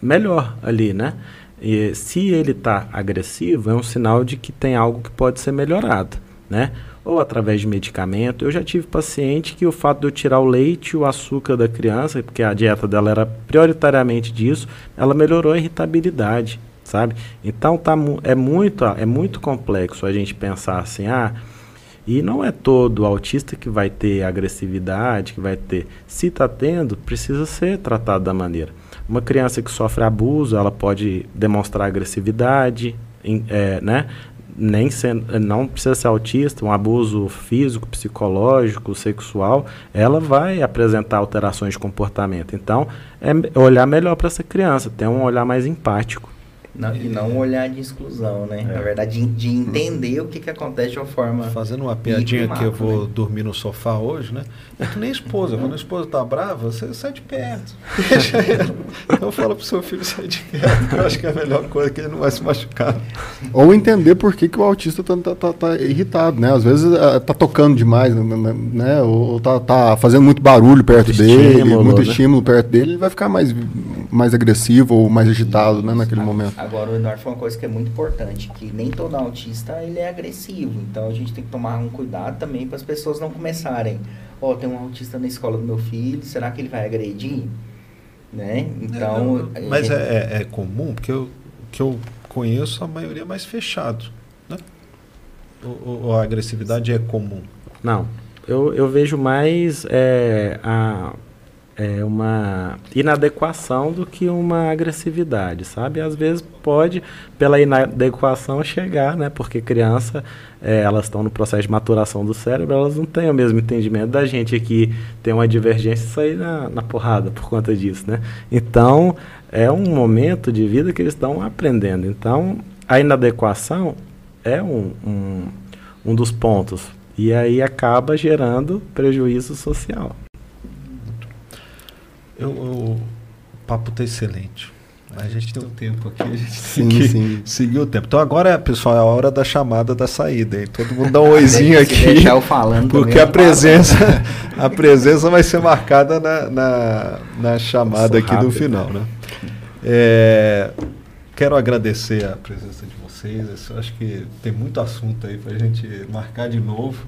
melhor ali, né? E se ele está agressivo, é um sinal de que tem algo que pode ser melhorado, né? ou através de medicamento. Eu já tive paciente que o fato de eu tirar o leite e o açúcar da criança, porque a dieta dela era prioritariamente disso, ela melhorou a irritabilidade, sabe? Então tá, é, muito, é muito complexo a gente pensar assim, ah, e não é todo autista que vai ter agressividade, que vai ter. Se está tendo, precisa ser tratado da maneira. Uma criança que sofre abuso, ela pode demonstrar agressividade, é, né? nem sendo, não precisa ser autista, um abuso físico, psicológico, sexual, ela vai apresentar alterações de comportamento. Então, é olhar melhor para essa criança, ter um olhar mais empático. Não, e não um olhar de exclusão, né? É. Na verdade, de, de entender o que, que acontece de uma forma. Fazendo uma piadinha que eu vou né? dormir no sofá hoje, né? É que nem esposa. Quando a esposa tá brava, você sai de perto. Então fala pro seu filho sair de perto, que eu acho que é a melhor coisa, que ele não vai se machucar. Ou entender por que, que o autista tá, tá, tá, tá irritado, né? Às vezes uh, tá tocando demais, né? né, né? Ou tá, tá fazendo muito barulho perto muito dele, estímulo, muito né? estímulo perto dele, ele vai ficar mais, mais agressivo ou mais agitado, né? Naquele momento. Agora, o Eduardo falou uma coisa que é muito importante, que nem todo autista ele é agressivo. Então, a gente tem que tomar um cuidado também para as pessoas não começarem ó, oh, tem um autista na escola do meu filho, será que ele vai agredir? Né? Então. É, mas gente... é, é, comum, porque eu, que eu conheço, a maioria é mais fechado. Né? Ou, ou a agressividade é comum? Não. Eu, eu vejo mais é, a, é uma inadequação do que uma agressividade, sabe? Às vezes pode, pela inadequação, chegar, né? Porque criança, é, elas estão no processo de maturação do cérebro, elas não têm o mesmo entendimento da gente aqui tem uma divergência e sair na, na porrada por conta disso, né? Então, é um momento de vida que eles estão aprendendo. Então, a inadequação é um, um, um dos pontos. E aí acaba gerando prejuízo social. Eu, eu, o papo está excelente. A gente tem um tempo aqui, a gente sim, tem que sim. seguir o tempo. Então agora, pessoal, é a hora da chamada da saída. Hein? Todo mundo dá um oizinho aqui. Deixar eu falando porque a presença, a presença vai ser marcada na, na, na chamada aqui do final. Né? É, quero agradecer a presença de vocês. Eu acho que tem muito assunto aí para a gente marcar de novo.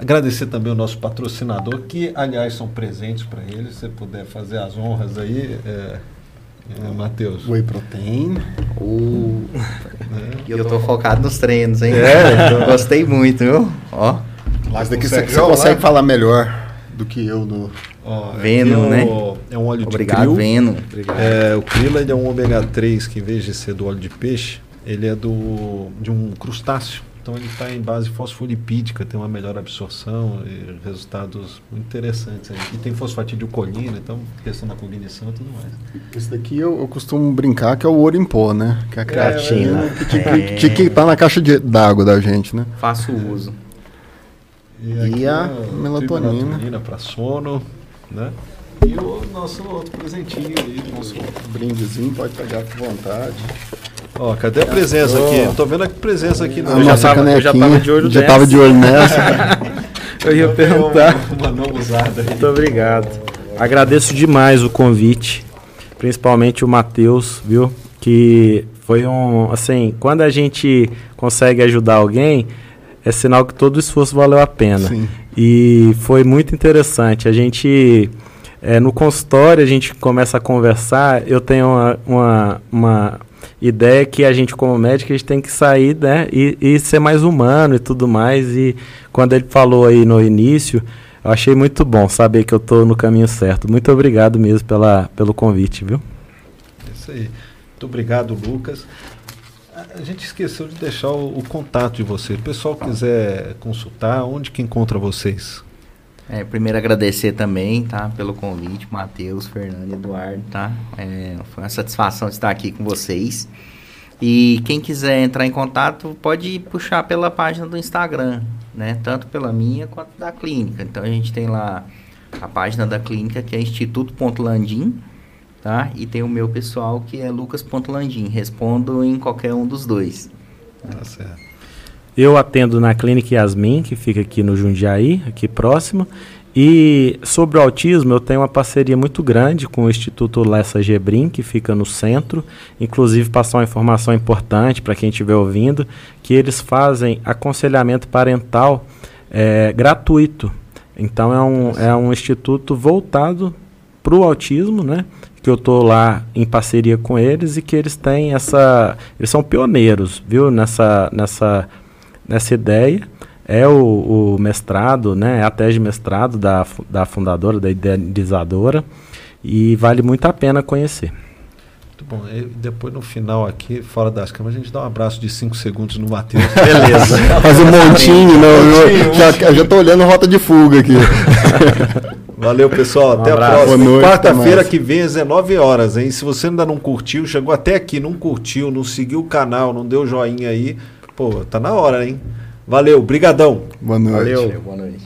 Agradecer também o nosso patrocinador, que aliás são presentes para eles. Se você puder fazer as honras aí, é, é, Matheus. Whey Protein. Uh, é. Eu tô focado nos treinos, hein? É, Gostei muito, viu? Ó. Mas daqui você, você consegue falar melhor do que eu no. Ó, Veno, é né? é um óleo Obrigado, de krill. Veno. Obrigado. É, o krill é um ômega 3 que em vez de ser do óleo de peixe, ele é do de um crustáceo. Então ele está em base fosfolipídica, tem uma melhor absorção e resultados muito interessantes. Aí. E tem fosfatidilcolina, então questão da cognição e tudo mais. Esse daqui eu, eu, costumo brincar que é o ouro em pó, né? Que é a creatina. É, que, que, que, tá na caixa d'água da gente, né? Faço uso. E, e a melatonina. Melatonina para sono, né? E o nosso outro presentinho aí, nosso brindezinho, pode pegar com vontade. Ó, cadê a presença aqui? Não tô vendo a presença aqui não. Eu já, tava, eu já tava de olho Já tava de olho nessa. eu ia perguntar. Uma, uma não usada aí. Muito obrigado. Agradeço demais o convite, principalmente o Matheus, viu? Que foi um, assim, quando a gente consegue ajudar alguém, é sinal que todo o esforço valeu a pena. Sim. E foi muito interessante. A gente é, no consultório a gente começa a conversar, eu tenho uma, uma, uma ideia que a gente, como médico, a gente tem que sair né, e, e ser mais humano e tudo mais. E quando ele falou aí no início, eu achei muito bom saber que eu estou no caminho certo. Muito obrigado mesmo pela, pelo convite, viu? Isso aí. Muito obrigado, Lucas. A gente esqueceu de deixar o, o contato de vocês. Se o pessoal quiser consultar, onde que encontra vocês? É, primeiro agradecer também, tá, pelo convite, Matheus, Fernando, Eduardo, tá? É, foi uma satisfação estar aqui com vocês. E quem quiser entrar em contato pode puxar pela página do Instagram, né? Tanto pela minha quanto da clínica. Então a gente tem lá a página da clínica que é instituto.landim, tá? E tem o meu pessoal que é lucas.landim. Respondo em qualquer um dos dois. Tá certo. Eu atendo na Clínica Yasmin, que fica aqui no Jundiaí, aqui próximo. E sobre o autismo, eu tenho uma parceria muito grande com o Instituto Lessa Gebrim, que fica no centro. Inclusive, passar uma informação importante para quem estiver ouvindo, que eles fazem aconselhamento parental é, gratuito. Então, é um, é um instituto voltado para o autismo, né? Que eu estou lá em parceria com eles e que eles têm essa... Eles são pioneiros, viu? Nessa... nessa nessa ideia. É o, o mestrado, né? É a tese de mestrado da, da fundadora, da idealizadora, e vale muito a pena conhecer. Muito bom. E depois, no final aqui, fora das câmeras, a gente dá um abraço de 5 segundos no Matheus. Beleza. faz um montinho, não. já, já tô olhando rota de fuga aqui. Valeu, pessoal. Um até abraço. a próxima. Quarta-feira que vem, às 19 horas, hein? Se você ainda não curtiu, chegou até aqui, não curtiu, não seguiu o canal, não deu joinha aí. Pô, tá na hora, hein? Valeu, brigadão. Boa noite. Valeu, boa noite.